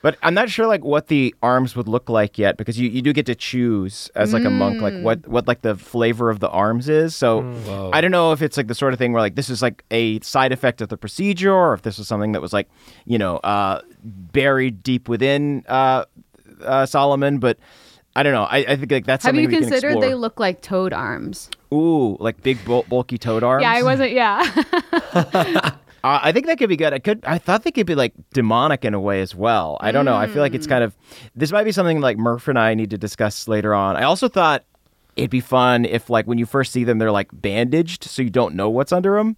But I'm not sure like what the arms would look like yet because you, you do get to choose as like a monk like what what like the flavor of the arms is. So I don't know if it's like the sort of thing where like this is like a side effect of the procedure or if this was something that was like you know uh, buried deep within uh, uh, Solomon. But I don't know. I, I think like that's Have something you we can considered explore. they look like toad arms? Ooh, like big bul- bulky toad arms. Yeah, I wasn't. Yeah. Uh, I think that could be good. I could. I thought they could be like demonic in a way as well. I don't know. I feel like it's kind of. This might be something like Murph and I need to discuss later on. I also thought it'd be fun if like when you first see them, they're like bandaged, so you don't know what's under them.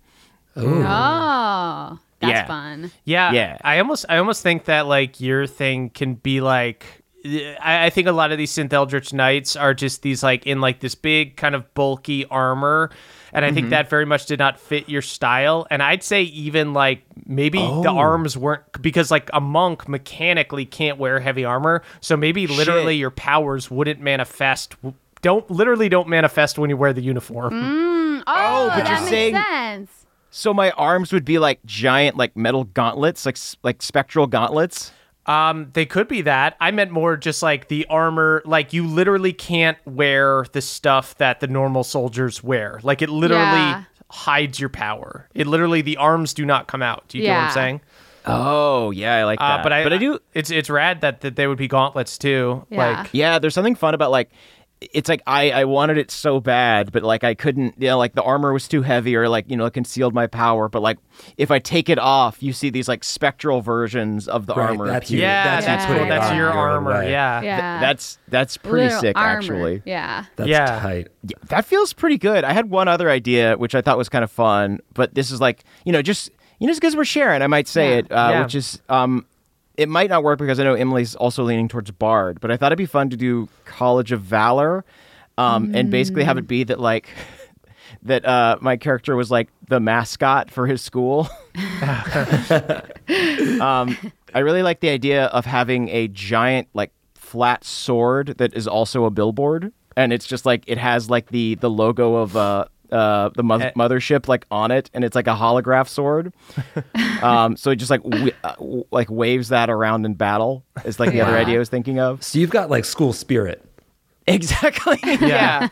oh, that's Yeah. fun. Yeah, Yeah. I almost, I almost think that like your thing can be like. I, I think a lot of these synth eldritch knights are just these like in like this big kind of bulky armor, and I think mm-hmm. that very much did not fit your style. And I'd say even like maybe the oh. arms weren't because like a monk mechanically can't wear heavy armor, so maybe literally Shit. your powers wouldn't manifest. Don't literally don't manifest when you wear the uniform. Mm. Oh, oh, but that you're makes saying- sense. So my arms would be like giant, like metal gauntlets, like like spectral gauntlets. Um, they could be that. I meant more just like the armor. Like you literally can't wear the stuff that the normal soldiers wear. Like it literally Yeah. hides your power. It literally the arms do not come out. Do you get what I'm saying? Oh yeah, I like that. Uh, but I, but I do. It's it's rad that that they would be gauntlets too. Yeah. Like Yeah, there's something fun about like it's like I I wanted it so bad, but like I couldn't. You know, like the armor was too heavy, or like you know, it concealed my power. But like if I take it off, you see these like spectral versions of the Right, armor. that's appear. you. yeah, that's that's, cool. That's your your armor. way. Yeah. Yeah. That's that's pretty Little sick, armor. actually. Yeah. That's Yeah. tight. Yeah, that feels pretty good. I had one other idea which I thought was kind of fun, but this is like you know just you know just because we're sharing, I might say Yeah. it, uh, Yeah. which is um. It might not work because I know Emily's also leaning towards Bard, but I thought it'd be fun to do College of Valor, um, and basically have it be that like that uh, my character was like the mascot for his school. um, I really like the idea of having a giant like flat sword that is also a billboard, and it's just like it has like the the logo of uh, uh, the mo- Eh. mothership like on it, and it's like a holograph sword. um, so it just like w- uh, w- like waves that around in battle is like the other idea I was thinking of. So you've got like school spirit. Exactly. yeah.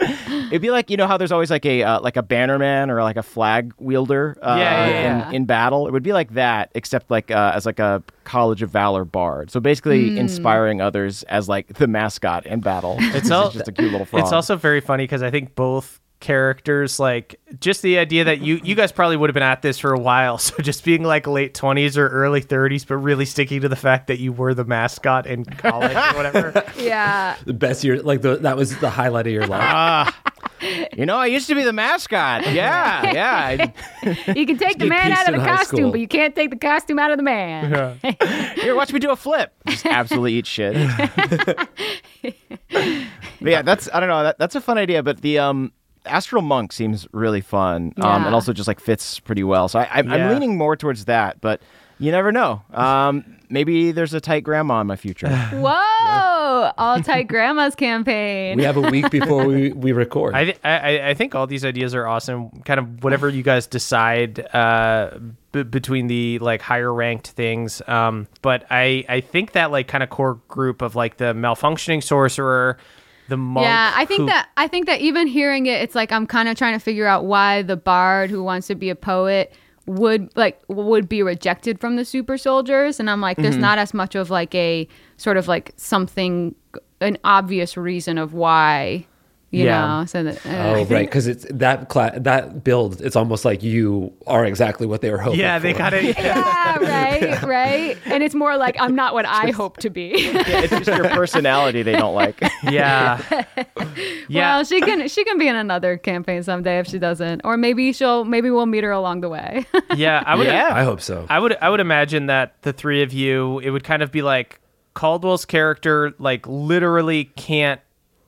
It'd be like you know how there's always like a uh, like a bannerman or like a flag wielder uh, Yeah, yeah, in, in battle. It would be like that, except like uh, as like a College of Valor bard. So basically, inspiring others as like the mascot in battle. It's all is just a cute little frog. It's also very funny because I think both characters like just the idea that you you guys probably would have been at this for a while so just being like late 20s or early 30s but really sticking to the fact that you were the mascot in college or whatever Yeah. The best year, like the that was the highlight of your life. you know, I used to be the mascot. Yeah, yeah. You can take the man out of the costume, school. but you can't take the costume out of the man. yeah. Here, watch me do a flip. Just absolutely eat shit. but yeah, that's I don't know. That, that's a fun idea. But the um, Astral Monk seems really fun, um, Yeah. and also just like fits pretty well. So I, I'm, Yeah. I'm leaning more towards that. But you never know. Um, maybe there's a tight grandma in my future. Whoa! All tight grandma's campaign. we have a week before we, we record. I, I I think all these ideas are awesome. Kind of whatever you guys decide uh, b- between the like higher ranked things. Um, but I I think that like kind of core group of like the malfunctioning sorcerer, the monk. yeah, I think who- that I think that even hearing it, it's like I'm kind of trying to figure out why the bard who wants to be a poet would like would be rejected from the super soldiers and i'm like there's mm-hmm. not as much of like a sort of like something an obvious reason of why you Yeah. know so that uh, Oh, right, because it's that cla- that build. It's almost like you are exactly what they were hoping. Yeah, they for. got it. yeah right right and it's more like i'm not what i hope to be Yeah, it's just your personality they don't like. Yeah. Yeah. well she can she can be in another campaign someday if she doesn't or maybe she'll maybe we'll meet her along the way yeah. I would Yeah. I hope so. I would I would imagine that the three of you, it would kind of be like Caldwell's character like literally can't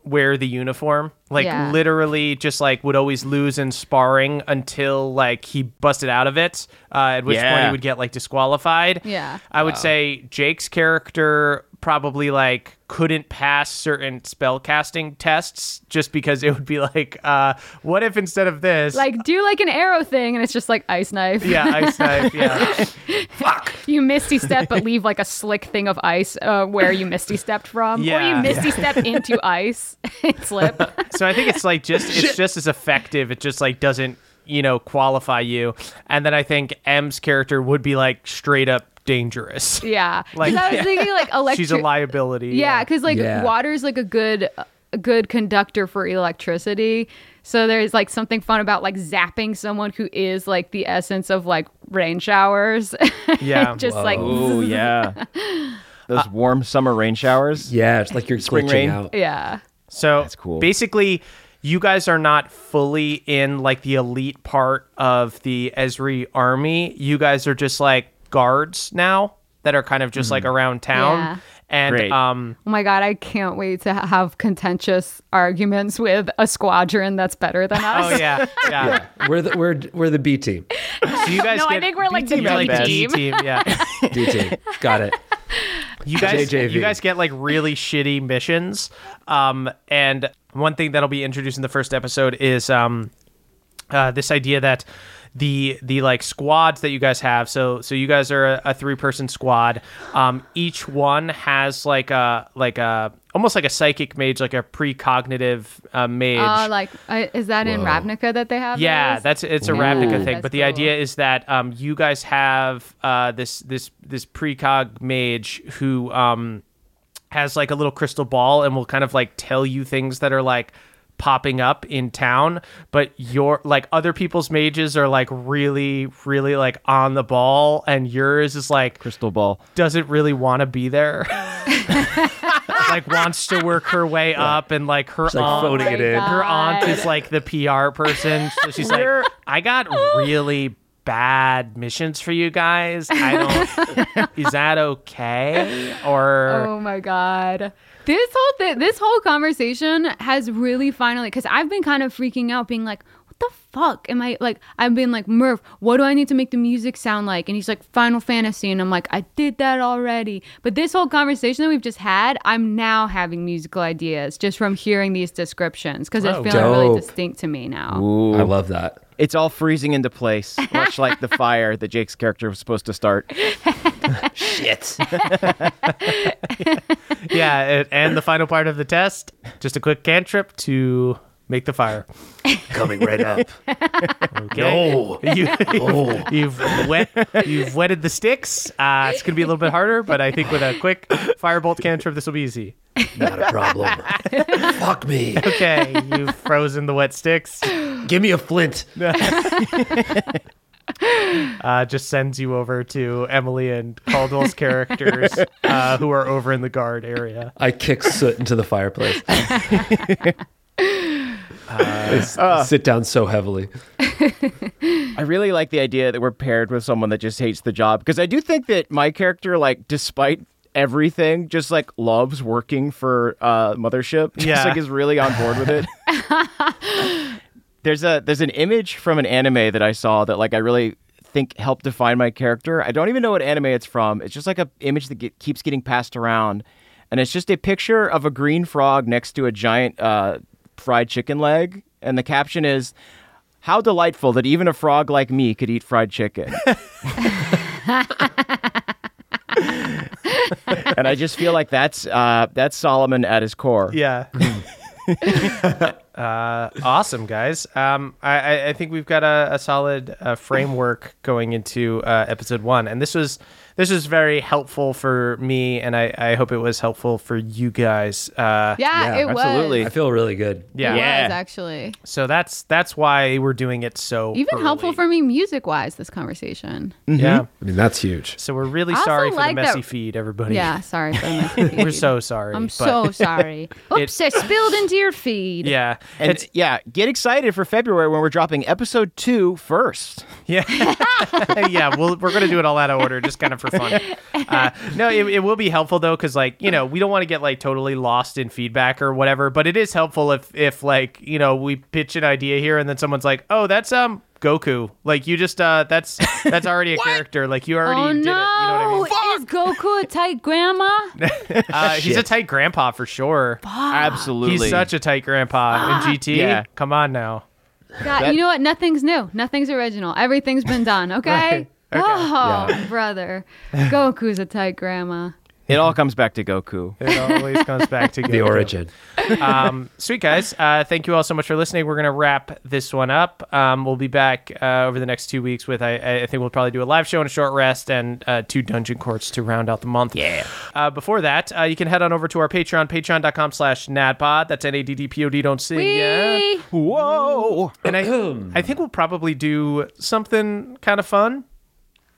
wear the uniform. Like Yeah. literally just like would always lose in sparring until like he busted out of it. Uh, at which point he would get like disqualified. Yeah. I would say Jake's character probably like couldn't pass certain spell casting tests just because it would be like, uh, what if instead of this like do like an arrow thing and it's just like ice knife yeah, ice knife, yeah. Fuck. You misty step but leave like a slick thing of ice uh, where you misty stepped from or you misty step into ice and slip So I think it's like just it's just as effective. It just like doesn't you know qualify you. And then I think Em's character would be like straight up dangerous. yeah Like- i was thinking like electric She's a liability. yeah because like Yeah. water's like a good a good conductor for electricity so there's like something fun about like zapping someone who is like the essence of like rain showers Yeah. just like Oh yeah, those uh, warm summer rain showers. yeah, it's like you're Spring glitching rain. out. yeah So That's cool. Basically, you guys are not fully in like the elite part of the Esri army. You guys are just like guards now that are kind of just like around town. Yeah. And Great. um Oh my god, I can't wait to have contentious arguments with a squadron that's better than us. oh yeah, yeah. We're the we're we're the B team. So you guys No, I think we're like the you're like. D team, yeah. D team. Got it. You guys, JJV. you guys get like really shitty missions. Um, and one thing that'll be introduced in the first episode is um, uh, this idea that the the like squads that you guys have. So so you guys are a, a three person squad. Um, each one has like a like a almost like a psychic mage, like a precognitive uh, mage. Uh, like, uh, is that in Ravnica that they have? Yeah, those? that's it's a Ooh, Ravnica thing. that's But the cool. idea is that um, you guys have uh, this this this precog mage who um, has like a little crystal ball and will kind of like tell you things that are like popping up in town but your like other people's mages are like really really like on the ball and yours is like Crystal ball. doesn't really want to be there like wants to work her way up and like her It's like aunt- phoning it in. her aunt is like the PR person. So she's like, I got really bad missions for you guys. I don't. is that okay? Or Oh my god. This whole th- this whole conversation has really finally cuz I've been kind of freaking out being like what the fuck? Am I like I've been like Murph what do I need to make the music sound like? And he's like Final Fantasy. And I'm like I did that already. But this whole conversation that we've just had I'm now having musical ideas just from hearing these descriptions cuz it's feeling really distinct to me now. Ooh. I love that. It's all freezing into place, much like the fire that Jake's character was supposed to start. Shit. yeah, it, and the final part of the test, just a quick cantrip to make the fire. Coming right up. Okay. No. You, Oh. You've wet, you've wetted the sticks. Uh, it's gonna be a little bit harder, but I think with a quick firebolt cantrip, this will be easy. Not a problem. Fuck me. Okay, you've frozen the wet sticks. Give me a flint. Uh, just sends you over to Emily and Caldwell's characters, uh, who are over in the guard area. I kick soot into the fireplace. I s- sit down so heavily. I really like the idea that we're paired with someone that just hates the job because I do think that my character, like, despite everything, just like loves working for uh, Mothership. Just Yeah. like is really on board with it. there's a there's an image from an anime that I saw that like I really think helped define my character. I don't even know what anime it's from. It's just like a image that get, keeps getting passed around, and it's just a picture of a green frog next to a giant uh, fried chicken leg, and the caption is. How delightful that even a frog like me could eat fried chicken. and I just feel like that's uh, that's Solomon at his core. Yeah. Uh, awesome, guys. Um, I, I, I think we've got a, a solid uh, framework going into uh, episode one, and this was this was very helpful for me, and I, I hope it was helpful for you guys. Uh, Yeah, Yeah, it absolutely. I feel really good. yeah, It Yeah. was actually So that's that's why we're doing it so even helpful for me music wise. This conversation. yeah. I mean, that's huge. So we're really I also sorry for like the messy that- feed, everybody. Yeah, sorry for the messy we're so sorry. I'm but- so sorry. Oops, I spilled into your feed. yeah, And it's yeah, get excited for February when we're dropping episode two first. Yeah, yeah. We'll, we're gonna do it all out of order, just kind of for fun. Uh, no, it, it will be helpful though, because like you know we don't want to get like totally lost in feedback or whatever. But it is helpful if if like you know we pitch an idea here and then someone's like, oh, that's um Goku. Like you just uh that's that's already a character. Like you already Oh did it. You know what I mean? no! Is Goku a tight grandma? Uh, he's a tight grandpa for sure. Absolutely. He's such a tight grandpa in GT. Yeah. Come on now. God, That- you know what? Nothing's new. Nothing's original. Everything's been done. Okay. Right. Okay. Oh, brother, Goku's a tight grandma. It all comes back to Goku. It always comes back to The Goku. origin. um, sweet guys, uh, thank you all so much for listening. We're gonna wrap this one up. Um, we'll be back uh, over the next two weeks with I, I think we'll probably do a live show and a short rest and uh, two dungeon courts to round out the month. Yeah. Uh, before that, uh, you can head on over to our Patreon, Patreon.com/slash Naddpod. That's N A D D P O D. Don't sing. Yeah. Whee! Whoa. And I, I think we'll probably do something kind of fun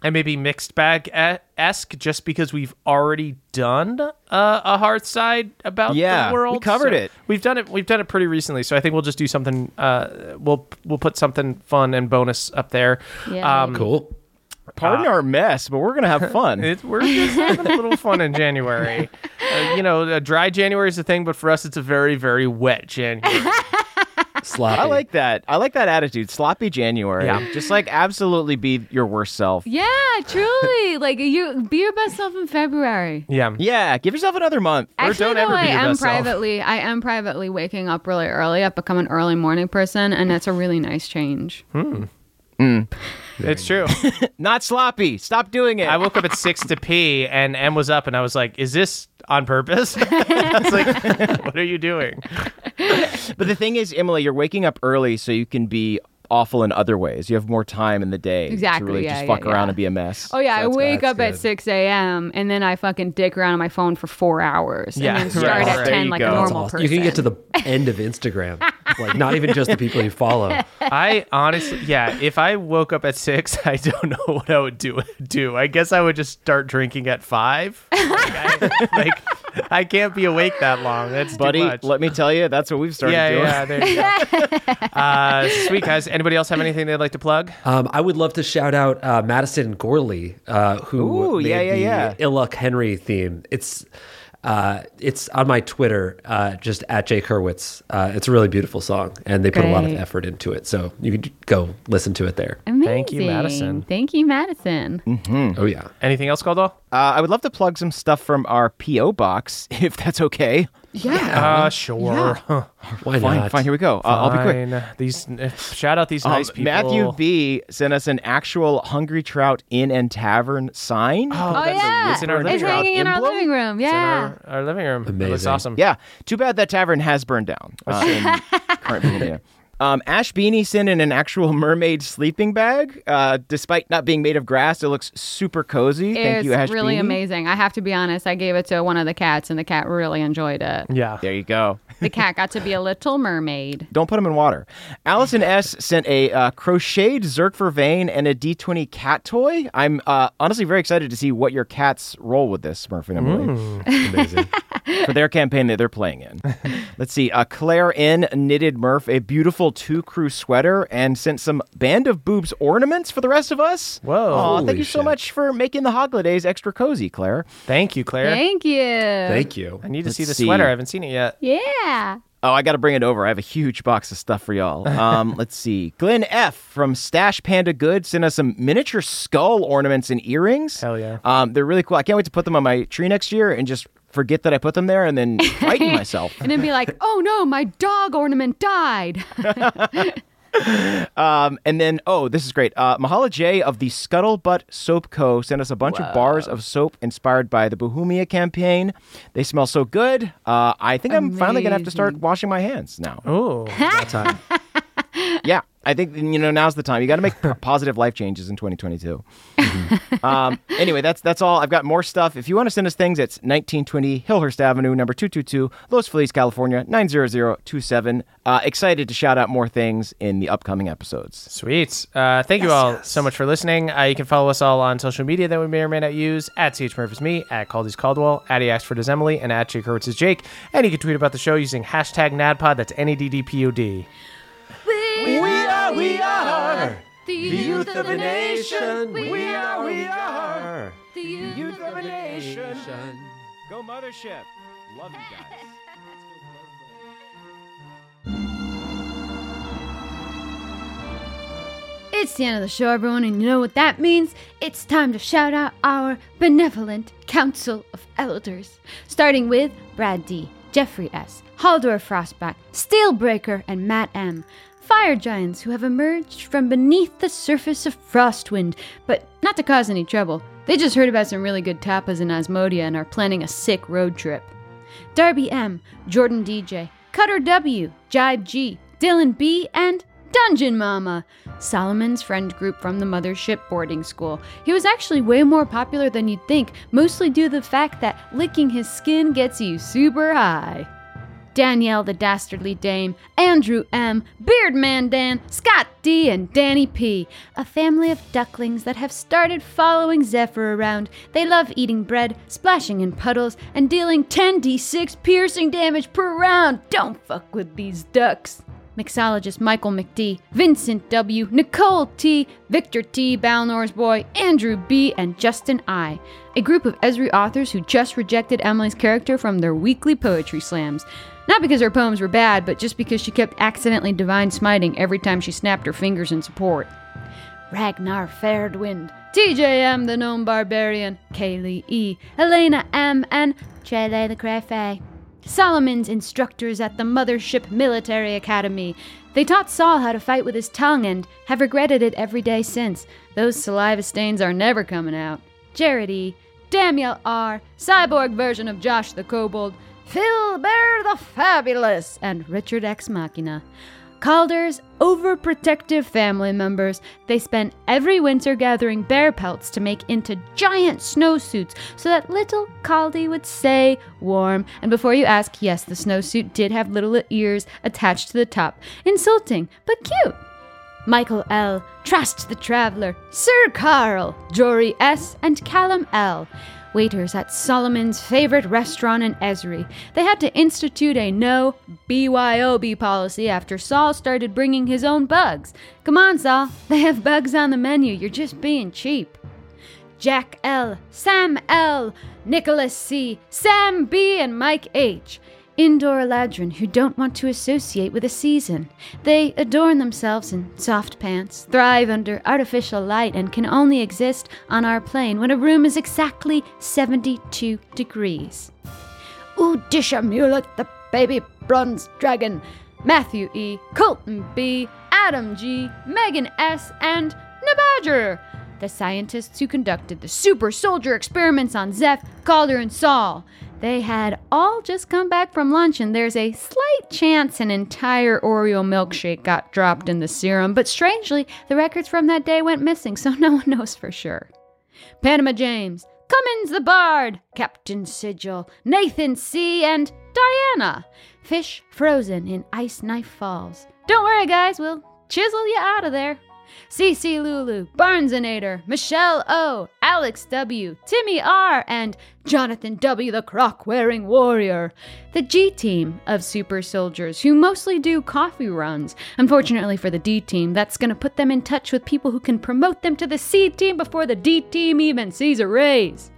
and maybe mixed bag esque, just because we've already done uh, a hard side about Yeah, the we world. covered So it. We've done it. We've done it pretty recently, so I think we'll just do something. Uh, we'll we'll put something fun and bonus up there. Yeah. Um, Cool. Pardon our mess, but we're gonna have fun. It, we're just having a little fun in January. Uh, you know, a dry January is a thing, but for us, it's a very, very wet January. Sloppy. I like that. I like that attitude. Sloppy January. Yeah. Just like absolutely be your worst self. Yeah, truly. like you, be your best self in February. yeah. Yeah, give yourself another month. Or Actually, don't though, ever be I your am best self. privately, I am privately waking up really early. I've become an early morning person, and that's a really nice change. Hmm. It's true. Not sloppy. Stop doing it. I woke up at six to pee, and Em was up, and I was like, "Is this on purpose?" I was like, "What are you doing?" but the thing is, Emily, you're waking up early so you can be awful in other ways. You have more time in the day Exactly, to really yeah, just yeah, fuck around yeah. and be a mess. Oh yeah, I wake that's up at six a.m. and then I fucking dick around on my phone for four hours. Yeah, and then start There at you ten like go. a normal Awesome. person. You can get to the end of Instagram. like not even just the people you follow. I honestly, yeah, if I woke up at six, I don't know what I would do. Do I guess I would just start drinking at five? Like, I, like, I can't be awake that long. That's Buddy, too much. let me tell you, that's what we've started yeah, doing. yeah, there you go. uh, sweet guys. Anybody else have anything they'd like to plug? Um, I would love to shout out uh, Madison Gorley, uh, who Ooh, made yeah, yeah, the yeah. Illuck Henry theme. It's uh, it's on my Twitter, uh, just at Jake Hurwitz. Uh, it's a really beautiful song, and they put a lot of effort into it. So you could go listen to it there. Amazing. Thank you, Madison. Thank you, Madison. Oh yeah, Anything else, Caldwell? Uh, I would love to plug some stuff from our PO box, if that's okay. Uh, sure. why Fine, not? fine. Here we go. Uh, I'll be quick. These uh, shout out these Um, nice people. Matthew B sent us an actual Hungry Trout Inn and Tavern sign. Oh, Oh that's a- yeah, it's in our living it's room. hanging in our living room. It's in Yeah. our, our living room. It looks Amazing. awesome. Yeah. Too bad that tavern has burned down uh, in current Virginia. Um, Ash Beanie sent in an actual mermaid sleeping bag. Uh, despite not being made of grass, it looks super cozy. Thank you, Ash It's really Beanie. amazing. I have to be honest. I gave it to one of the cats, and the cat really enjoyed it. Yeah. There you go. The cat got to be a little mermaid. Don't put them in water. Allison S sent a uh, crocheted Zerk for Vane and a D20 cat toy. I'm uh, honestly very excited to see what your cats roll with this, Murph and Emily, Amazing. for their campaign that they're playing in. Let's see. Uh, Claire N knitted Murph a beautiful two crew sweater and sent some band of boobs ornaments for the rest of us. Whoa. Aw, thank you so shit. much for making the holidays extra cozy, Claire. Thank you, Claire. Thank you. Thank you. I need to Let's see the see. sweater. I haven't seen it yet. Yeah. Oh, I got to bring it over. I have a huge box of stuff for y'all. Um, let's see. Glenn F from Stash Panda Goods sent us some miniature skull ornaments and earrings. Hell yeah. Um, they're really cool. I can't wait to put them on my tree next year and just forget that I put them there and then frighten myself. And then be like, oh no, my dog ornament died. Um, and then, oh, this is great. Uh, Mahala J of the Scuttlebutt Soap Co. sent us a bunch of bars of soap inspired by the Bahumia campaign. They smell so good. Uh, I think I'm finally going to have to start washing my hands now. Oh, That time. yeah, I think you know now's the time. You got to make positive life changes in 2022. um, anyway, that's that's all. I've got more stuff. If you want to send us things, it's 1920 Hillhurst Avenue, number 222, Los Feliz, California 90027. Uh, excited to shout out more things in the upcoming episodes. Sweet. Uh, thank you all so much for listening. Uh, you can follow us all on social media that we may or may not use at CH Murphy's Me, at Caldy's Caldwell, at Eaxford is Emily, and at Jake Hurwitz is Jake. And you can tweet about the show using hashtag NADDPOD. That's N A D D P O D. We are, we are The youth of a nation. We are, we are The youth of a nation. Go Mothership. Love you guys. It's the end of the show, everyone, and you know what that means? It's time to shout out our benevolent Council of Elders, starting with Brad D, Jeffrey S, Haldor Frostback, Steelbreaker, and Matt M. Fire giants who have emerged from beneath the surface of Frostwind, but not to cause any trouble. They just heard about some really good tapas in Asmodia and are planning a sick road trip. Darby M, Jordan DJ, Cutter W, Jibe G, Dylan B, and Dungeon Mama, Solomon's friend group from the mothership boarding school. He was actually way more popular than you'd think, mostly due to the fact that licking his skin gets you super high. Danielle the Dastardly Dame, Andrew M., Beardman Dan, Scott D., and Danny P., a family of ducklings that have started following Zephyr around. They love eating bread, splashing in puddles, and dealing 10d6 piercing damage per round. Don't fuck with these ducks. Mixologist Michael McD, Vincent W., Nicole T., Victor T., Balnor's Boy, Andrew B., and Justin I. A group of Esri authors who just rejected Emily's character from their weekly poetry slams. Not because her poems were bad, but just because she kept accidentally divine smiting every time she snapped her fingers in support. Ragnar Fairdwind, TJM the Gnome Barbarian, Kaylee E, Elena M, and Chele the Crefe. Solomon's instructors at the Mothership Military Academy. They taught Saul how to fight with his tongue and have regretted it every day since. Those saliva stains are never coming out. Jared E, Daniel R, cyborg version of Josh the Kobold, Phil Bear the Fabulous, and Richard X Machina. Calder's overprotective family members, they spent every winter gathering bear pelts to make into giant snowsuits so that little Caldy would stay warm. And before you ask, yes, the snowsuit did have little ears attached to the top. Insulting, but cute. Michael L., Trust the Traveler, Sir Carl, Jory S., and Callum L. Waiters at Solomon's favorite restaurant in Esri. They had to institute a no BYOB policy after Saul started bringing his own bugs. Come on, Saul, they have bugs on the menu. You're just being cheap. Jack L., Sam L., Nicholas C., Sam B., and Mike H. Indoor Eladrin who don't want to associate with a season. They adorn themselves in soft pants, thrive under artificial light, and can only exist on our plane when a room is exactly 72 degrees. Udisha Mulet, the baby bronze dragon, Matthew E., Colton B., Adam G., Megan S., and Nabadger, the scientists who conducted the super soldier experiments on Zeph, Calder, and Saul. They had all just come back from lunch, and there's a slight chance an entire Oreo milkshake got dropped in the serum, but strangely, the records from that day went missing, so no one knows for sure. Panama James, Cummins the Bard, Captain Sigil, Nathan C., and Diana. Fish frozen in Ice Knife Falls. Don't worry, guys, we'll chisel you out of there. CC Lulu, Barnesonator, Michelle O, Alex W, Timmy R, and Jonathan W, the croc wearing warrior. The G team of super soldiers who mostly do coffee runs. Unfortunately for the D team, that's going to put them in touch with people who can promote them to the C team before the D team even sees a raise.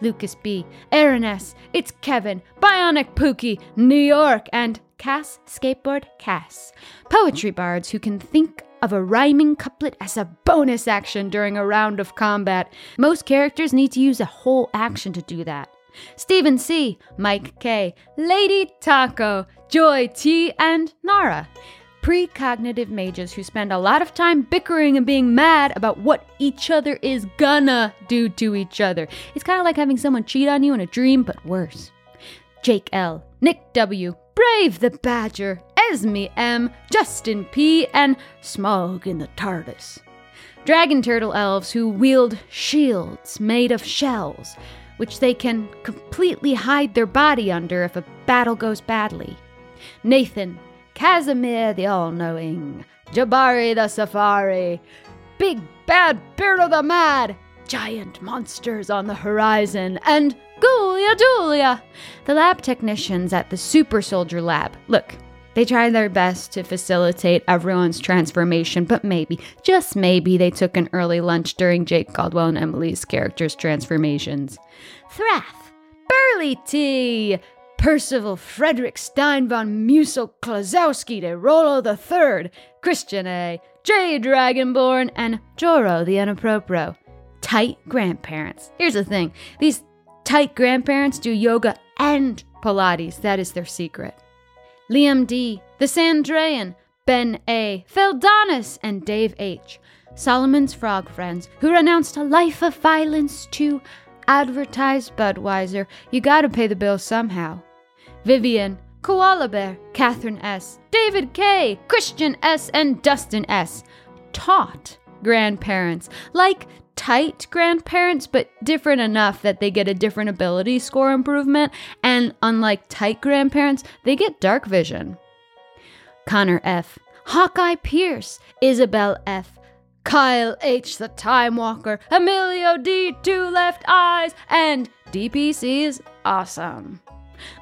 Lucas B, Aaron S, It's Kevin, Bionic Pookie, New York, and Cass Skateboard Cass. Poetry bards who can think of a rhyming couplet as a bonus action during a round of combat. Most characters need to use a whole action to do that. Stephen C., Mike K., Lady Taco, Joy T., and Nara. Precognitive mages who spend a lot of time bickering and being mad about what each other is gonna do to each other. It's kind of like having someone cheat on you in a dream, but worse. Jake L., Nick W., Brave the Badger, Esme M., Justin P., and Smog in the TARDIS. Dragon turtle elves who wield shields made of shells, which they can completely hide their body under if a battle goes badly. Nathan, Casimir the All Knowing, Jabari the Safari, Big Bad Beardo the Mad, giant monsters on the horizon, and Gulia Julia, the lab technicians at the Super Soldier Lab. Look, they tried their best to facilitate everyone's transformation, but maybe, just maybe, they took an early lunch during Jake Caldwell and Emily's characters' transformations. Thrath, Burly T, Percival Frederick Stein von Musel Klossowski de Rolo III, Christian A, J Dragonborn, and Joro the Unapropro. Tight grandparents. Here's the thing these tight grandparents do yoga and Pilates. That is their secret. Liam D, The Sandrayan, Ben A, Feldonis, and Dave H. Solomon's frog friends who renounced a life of violence to advertise Budweiser. You gotta pay the bill somehow. Vivian, Koala Bear, Catherine S., David K., Christian S., and Dustin S. Taught grandparents, like tight grandparents, but different enough that they get a different ability score improvement. And unlike tight grandparents, they get dark vision. Connor F., Hawkeye Pierce, Isabel F., Kyle H., the Time Walker, Emilio D., Two Left Eyes, and DPC is awesome.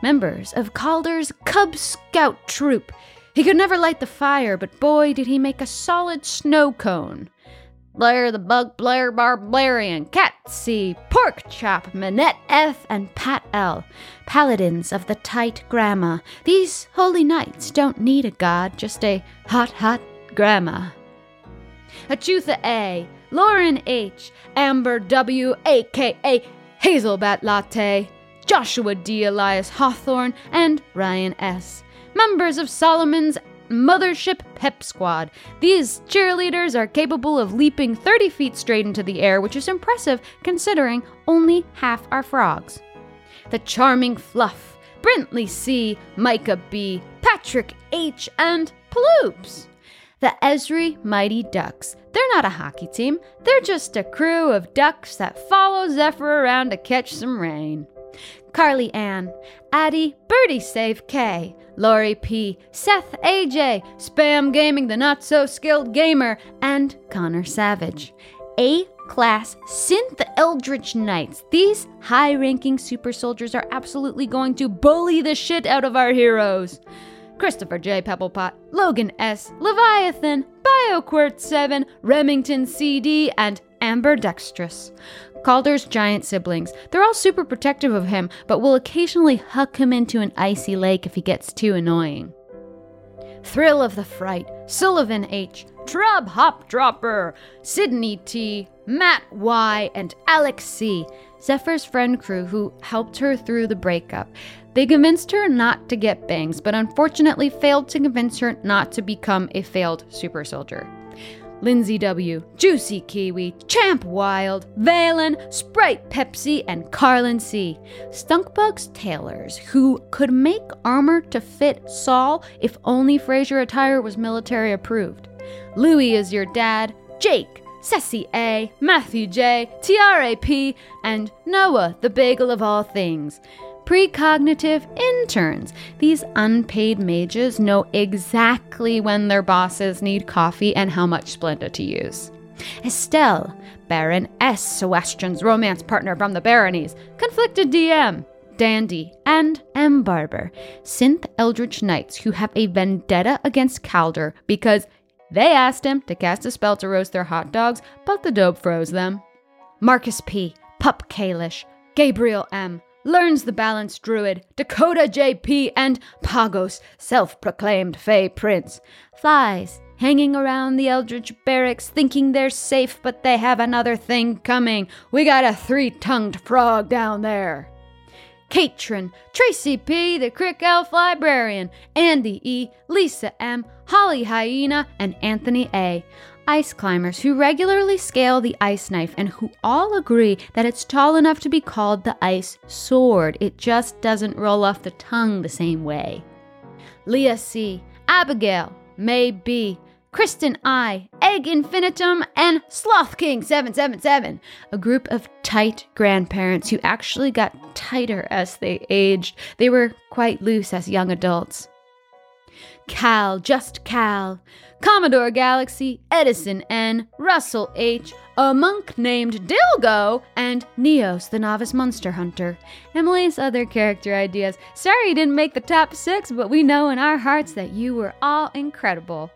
Members of Calder's Cub Scout troop. He could never light the fire, but boy, did he make a solid snow cone. Blair the Bug Blair Barbarian, Cat C, Pork Chop, Manette F, and Pat L. Paladins of the Tight Grandma. These holy knights don't need a god, just a hot, hot grandma. Achutha A, Lauren H, Amber W, aka Hazelbat Latte, Joshua D. Elias Hawthorne, and Ryan S. Members of Solomon's Mothership Pep Squad. These cheerleaders are capable of leaping 30 feet straight into the air, which is impressive considering only half are frogs. The Charming Fluff, Brintley C., Micah B., Patrick H., and Ploops. The Esri Mighty Ducks. They're not a hockey team, they're just a crew of ducks that follow Zephyr around to catch some rain. Carly Ann, Addie, Birdie Save K, Laurie P, Seth AJ, Spam Gaming the Not So Skilled Gamer, and Connor Savage. A class synth Eldritch Knights. These high ranking super soldiers are absolutely going to bully the shit out of our heroes. Christopher J. Pebblepot, Logan S., Leviathan, BioQuirt 7, Remington CD, and Amber Dextrous. Calder's giant siblings. They're all super protective of him, but will occasionally huck him into an icy lake if he gets too annoying. Thrill of the Fright, Sullivan H., Trub Hop Dropper, Sydney T., Matt Y., and Alex C., Zephyr's friend crew who helped her through the breakup. They convinced her not to get bangs, but unfortunately failed to convince her not to become a failed super soldier. Lindsay W., Juicy Kiwi, Champ Wild, Valen, Sprite Pepsi, and Carlin C. Stunkbugs tailors who could make armor to fit Saul if only Fraser attire was military approved. Louis is your dad, Jake, Ceci A, Matthew J, Tiare P, and Noah, the bagel of all things. Precognitive interns. These unpaid mages know exactly when their bosses need coffee and how much Splenda to use. Estelle, Baron S. Sebastian's romance partner from the Baronies, Conflicted DM, Dandy, and M. Barber, synth Eldritch Knights who have a vendetta against Calder because they asked him to cast a spell to roast their hot dogs, but the dope froze them. Marcus P., Pup Kalish, Gabriel M., Learns the Balanced Druid, Dakota JP, and Pagos, self proclaimed Fey Prince. Flies, hanging around the Eldritch barracks, thinking they're safe, but they have another thing coming. We got a three tongued frog down there. Katrin, Tracy P., the Crick Elf Librarian, Andy E., Lisa M., Holly Hyena, and Anthony A. Ice climbers who regularly scale the ice knife and who all agree that it's tall enough to be called the ice sword. It just doesn't roll off the tongue the same way. Leah C., Abigail, May B., Kristen I, Egg Infinitum, and Sloth King 777, a group of tight grandparents who actually got tighter as they aged. They were quite loose as young adults. Cal, just Cal, Commodore Galaxy, Edison N, Russell H, a monk named Dilgo, and Neos, the novice monster hunter. Emily's other character ideas. Sorry you didn't make the top six, but we know in our hearts that you were all incredible.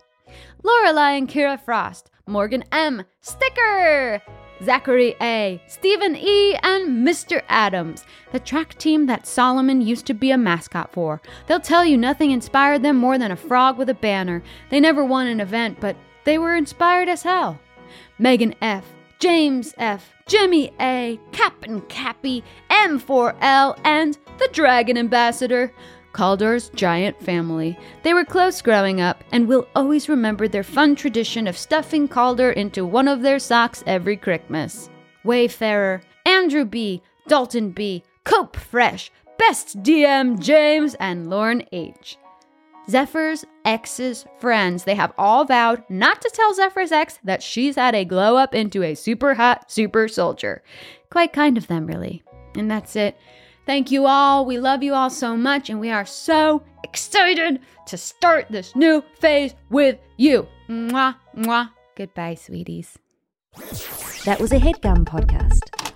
Lorelai and Kira Frost, Morgan M, Sticker, Zachary A, Stephen E, and Mr. Adams, the track team that Solomon used to be a mascot for. They'll tell you nothing inspired them more than a frog with a banner. They never won an event, but they were inspired as hell. Megan F, James F, Jimmy A, Captain Cappy, M4L, and the Dragon Ambassador. Caldor's giant family. They were close growing up and will always remember their fun tradition of stuffing Caldor into one of their socks every Christmas. Wayfarer, Andrew B., Dalton B., Cope Fresh, Best DM James, and Lauren H. Zephyr's ex's friends. They have all vowed not to tell Zephyr's ex that she's had a glow up into a super hot super soldier. Quite kind of them, really. And that's it. Thank you all. We love you all so much, and we are so excited to start this new phase with you. Mwah, mwah. Goodbye, sweeties. That was a headgum podcast.